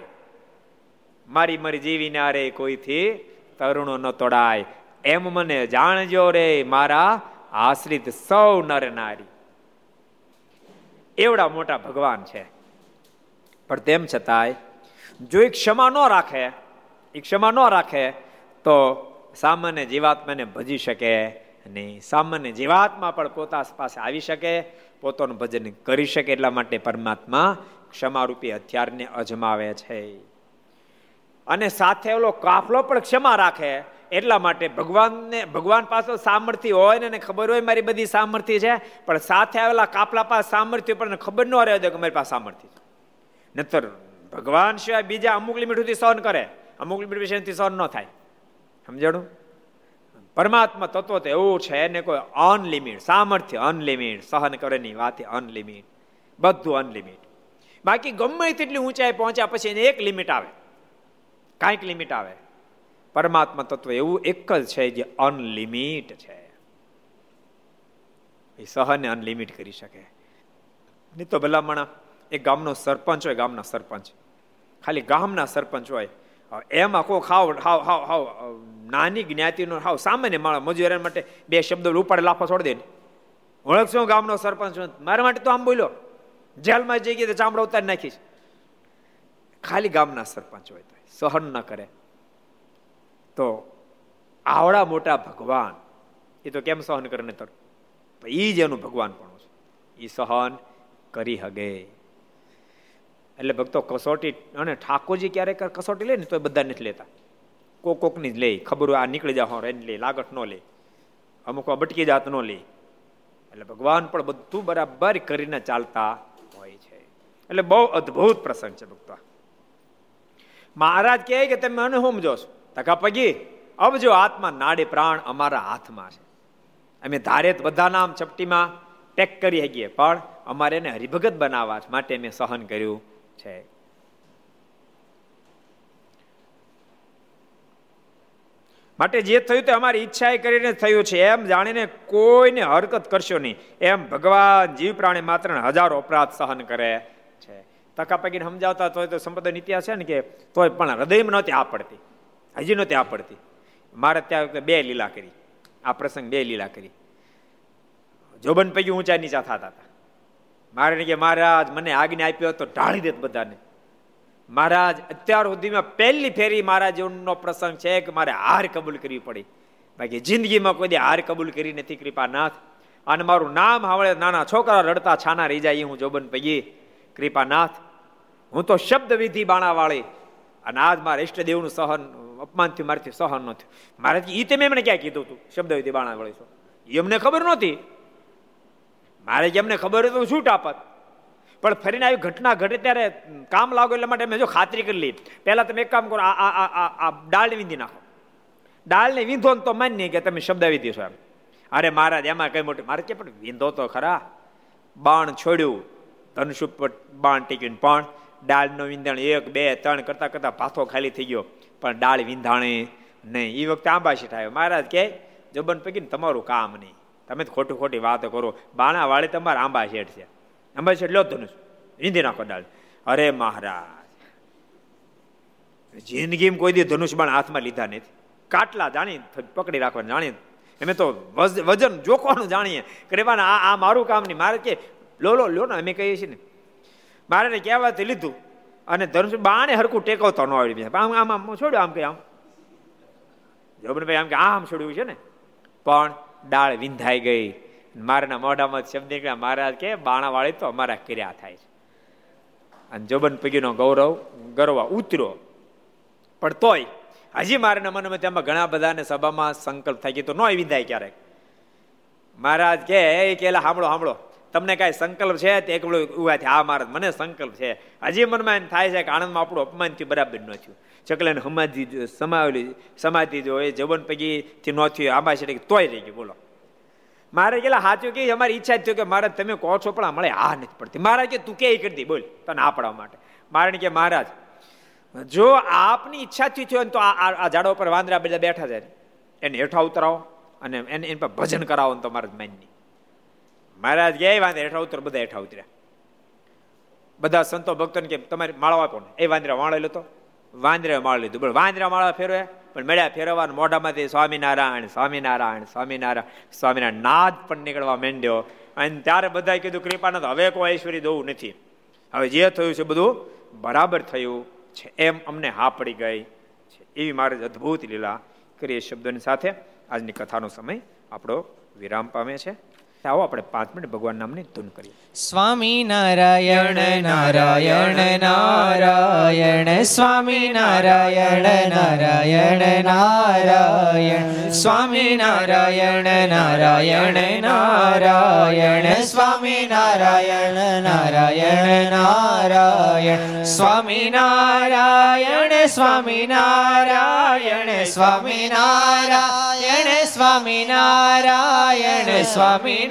મારી મારી જીવી અરે કોઈથી તરુણો ન તોડાય. એમ મને જાણજો રે મારા આશ્રિત સૌ નર નારી. એવડા મોટા ભગવાન છે. પણ તેમ છતાંય, જો એ ક્ષમા ન રાખે, એ ક્ષમા ન રાખે, તો સામાન્ય જીવાત્માને ભજી શકે નહીં સામાન્ય જીવાત્મા પણ પોતા પાસે આવી શકે, પોતાનું ભજન કરી શકે એટલા માટે પરમાત્મા ક્ષમારૂપી હથિયારને અજમાવે છે. અને સાથે ઓલો કાફલો પણ ક્ષમા રાખે, એટલા માટે ભગવાનને, ભગવાન પાસે સામર્થ્ય હોય ને ખબર હોય મારી બધી સામર્થ્ય છે, પણ સાથે આવેલા કાફલા પાસે સામર્થ્ય પણ ખબર ન રહે કે મારી પાસે સામર્થ્ય છે. નતર ભગવાન સિવાય બીજા અમુક લિમિટ સહન કરે, અમુક લિમિટ વિશેથી સહન ન થાય. સમજાણું? પરમાત્મા તત્વ તો એવું છે એને કોઈ અનલિમિટ, સામર્થ્ય અનલિમિટ, સહન કરેની વાત અનલિમિટ, બધું અનલિમિટ. બાકી ગમે તેટલી ઊંચાઈ પહોંચ્યા પછી એને એક લિમિટ આવે. કાંઈક લિમિટ આવે. પરમાત્મા તત્વ એવું એક જ છે જે અનલિમિટ છે. એ સહને અનલિમિટ કરી શકે. નહીં તો ભલામણા એક ગામનો સરપંચ હોય, ગામના સરપંચ. ખાલી ગામના સરપંચ હોય. એમાં કોઈ ખાવ હાવ હાવ હાવ, નાની જ્ઞાતિનો, હાવ સામાન્ય માણસ મજૂરી માટે બે શબ્દો ઉપાડે લાફો છોડી દે. ઓળખશો ગામનો સરપંચ? મારા માટે તો આમ બોલ્યો. જેલમાં જઈ ગઈ તો ચામડા ઉતારી નાખીશ. ખાલી ગામના સરપંચ હોય તો સહન ન કરે. તો આવડા મોટા ભગવાન, એ તો કેમ સહન કરે ને તો એ જ એનું ભગવાન પણ છે. એ સહન કરી હગે. એટલે ભક્તો કસોટી, અને ઠાકોરજી ક્યારેક કસોટી લે ને તો બધા નથી લેતા. કોક કોકની જ લે. ખબર આ નીકળી જાવ એને લે લાગટ ન લે. અમુક અબટકી જાત ન લે. એટલે ભગવાન પણ બધું બરાબર કરીને ચાલતા હોય એટલે બહુ અદ્ભુત પ્રસંગ છે ભક્તો. મહારાજ કહે કે તમે મને સમજો છો? તકા પગી, અબ જો આત્મા નાડે પ્રાણ અમારા હાથમાં છે. અમે ધારે બધા નામ ચપટીમાં પેક કરી શકીએ પણ અમારે એને હરિભગત બનાવવા માટે મેં સહન કર્યું છે. માટે જે થયું તે અમારી ઈચ્છા કરીને થયું છે. એમ જાણીને કોઈને હરકત કરશો નહીં. એમ ભગવાન જીવ પ્રાણી માત્ર હજારો અપરાધ સહન કરે તકા પકીને સમજાવતા તોય તો સંપ્રદાય ઇતિહાસ છે ને કે તોય પણ હૃદયમાં નહોતી આ પડતી. હજી નહોતી આ પડતી. મારે ત્યાં બે લીલા કરી. આ પ્રસંગ બે લીલા કરી. જોબન પૈકી ઊંચા નીચા થતા હતા. મારે કે, મહારાજ, મને આજ્ઞા આપ્યો તો ઢાળી દેત બધાને. મહારાજ, અત્યાર સુધીમાં પહેલી ફેરી મારા જીવનનો પ્રસંગ છે કે મારે હાર કબૂલ કરવી પડી. બાકી જિંદગીમાં કોઈ હાર કબૂલ કરી નથી, કૃપાનાથ. અને મારું નામ હાવળે નાના છોકરા રડતા છાના રહી જાય હું જોબન પૈયે. કૃપાનાથ, હું તો શબ્દ વિધિ બાણાવાળી અને આજ મારા ઇષ્ટદેવનું સહન અપમાન થયું મારાથી સહન ન થયું. મારે એ તમે એમને ક્યાં કીધું હતું શબ્દ વિધિ બાણાવાળી છો. એમને ખબર નહોતી. મારે જેમને ખબર હતી શું છૂટ આપત. પણ ફરીને આવી ઘટના ઘટે ત્યારે કામ લાગો એટલા માટે મેં જો ખાતરી કરી લઈ પહેલાં તમે એક કામ કરો, આ આ આ ડાળને વીંધી નાખો. ડાળને વીંધો તો માન્ય કે તમે શબ્દ વિધિ છો એમ. અરે મહારાજ, એમાં કઈ મોટી, મારે કે પણ વીંધો તો ખરા. બાણ છોડ્યું. ધનુષ ઉપર બાણ ટીક્યું પણ ડાળનો વિંધાણ એક, બે, ત્રણ કરતા કરતા ભાથો ખાલી થઈ ગયો. પણ ડાળ વિંધાણે નહીં. એ વખતે આંબાશી થાય મહારાજ કે, જબન પૈકી તમારું કામ નહીં. તમે ખોટી ખોટી વાતો કરો. બાણા વાળે તમારા આંબા શેઠ છે. આંબા શેઠ લો ધનુષ. વિંધી નાખો ડાળ. અરે મહારાજ જિંદગીમાં કોઈ દી ધનુષ બાણ હાથમાં લીધા નથી. કાટલા જાણી પકડી રાખવાનું જાણી અમે તો વજન જોખવાનું જાણીએ. આ આ મારું કામ નહીં. મારે કે લો લો લો ને અમે કહીએ છીએ ને. મારે કહેવાથી લીધું અને ધર્મ બાણે હરકું ટેકવતો ન આવડી આમ આમ આમ છોડ્યું, આમ કે આમ. જોબનભાઈ આમ કે આમ છોડ્યું છે ને. પણ ડાળ વિંધાઈ ગઈ. મારાના મોઢામાં શબ્દ નીકળ્યા. મહારાજ કે બાણાવાળી તો અમારા કર્યા થાય છે. અને જોબન પગીનો ગૌરવ, ગરવા ઉતર્યો. પણ તોય હજી મારાના મનમાં તેમાં ઘણા બધાને સભામાં સંકલ્પ થાય ગયો તો નો વિંધાય ક્યારેક. મહારાજ કે એ, કેલા, સાંભળો સાંભળો. તમને કાંઈ સંકલ્પ છે તે એક ઊભા થયા આ મહારાજ મને સંકલ્પ છે. હજી મનમાં એમ થાય છે કે આણંદમાં આપણું અપમાન થયું, બરાબર ન થયું. ચકલાને સમાધિ સમાવેલી, સમાધિ જો એ જવન પૈકીથી ન થયું આંબા છે તોય રહી ગયું, બોલો. મારે ગયેલા સાચું કે, અમારી ઈચ્છા જ થયું કે મારે, તમે કહો છો, પણ મળે આ નથી પડતી. મહારાજ કે, તું કે કરી દી, બોલ, તને આ પડવા માટે. મારે કે, મહારાજ, જો આપની ઈચ્છાથી થયો તો આ ઝાડો પર વાંદરા બધા બેઠા છે. એને હેઠા ઉતરાવો અને એને, એની પર ભજન કરાવો તો મારે માન્ય મહારાજ ગયા વાંદરા હેઠા ઉતર, બધા હેઠા ઉતર્યા. બધા સંતો ભક્તોને કે, તમારે માળો આપો ને. એ વાંદરા વાળો લેતો વાંદરે માળ લીધું. પણ વાંદરા માળા ફેરવે પણ મળ્યા ફેરવવાનું મોઢામાંથી સ્વામિનારાયણ સ્વામિનારાયણ સ્વામિનારાયણ સ્વામિનારાયણ નાદ પણ નીકળવા માંડ્યો. અને ત્યારે બધાએ કીધું કૃપાનંદ હવે કોઈ ઐશ્વર્ય દવું નથી. હવે જે થયું છે બધું બરાબર થયું છે. એમ અમને હા પડી ગઈ છે. એવી મારે અદ્ભુત લીલા કરી એ શબ્દોની સાથે આજની કથાનો સમય આપણો વિરામ પામે છે. આવો આપણે પાંચ મિનિટ ભગવાન નામની ધૂન કરીએ. સ્વામી નારાયણ નારાયણ નારાયણ, સ્વામી નારાયણ નારાયણ નારાયણ, સ્વામી નારાયણ નારાયણ નારાયણ, સ્વામી નારાયણ નારાયણ નારાયણ, સ્વામી નારાયણ સ્વામી નારાયણ સ્વામી નારાયણ સ્વામી નારાયણ, સ્વામી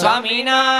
સ્વામીના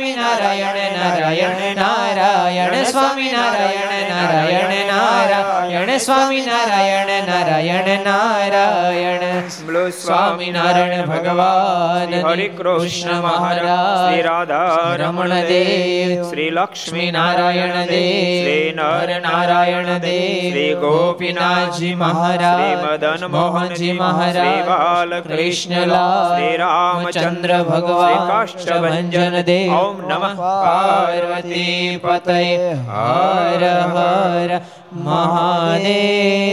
સ્વામી નારાયણ નારાયણ નારાયણ સ્વામી નારાયણ નારાયણ નારાયણ સ્વામી નારાયણ નારાયણ નારાયણ. સ્વામી નારાયણ ભગવાન. હરે કૃષ્ણ મહારાજ શ્રી રાધા રમણ દેવ શ્રી લક્ષ્મી નારાયણ દેવ શ્રી નર નારાયણ દેવ શ્રી ગોપીનાથજી મહારાજ શ્રી મદન મોહનજી મહારાજ શ્રી રામચંદ્ર ભગવાન કાષ્ટભંજન દેવ ઓમ નમઃ પાર્વતી પતય હર હર મહાદેવ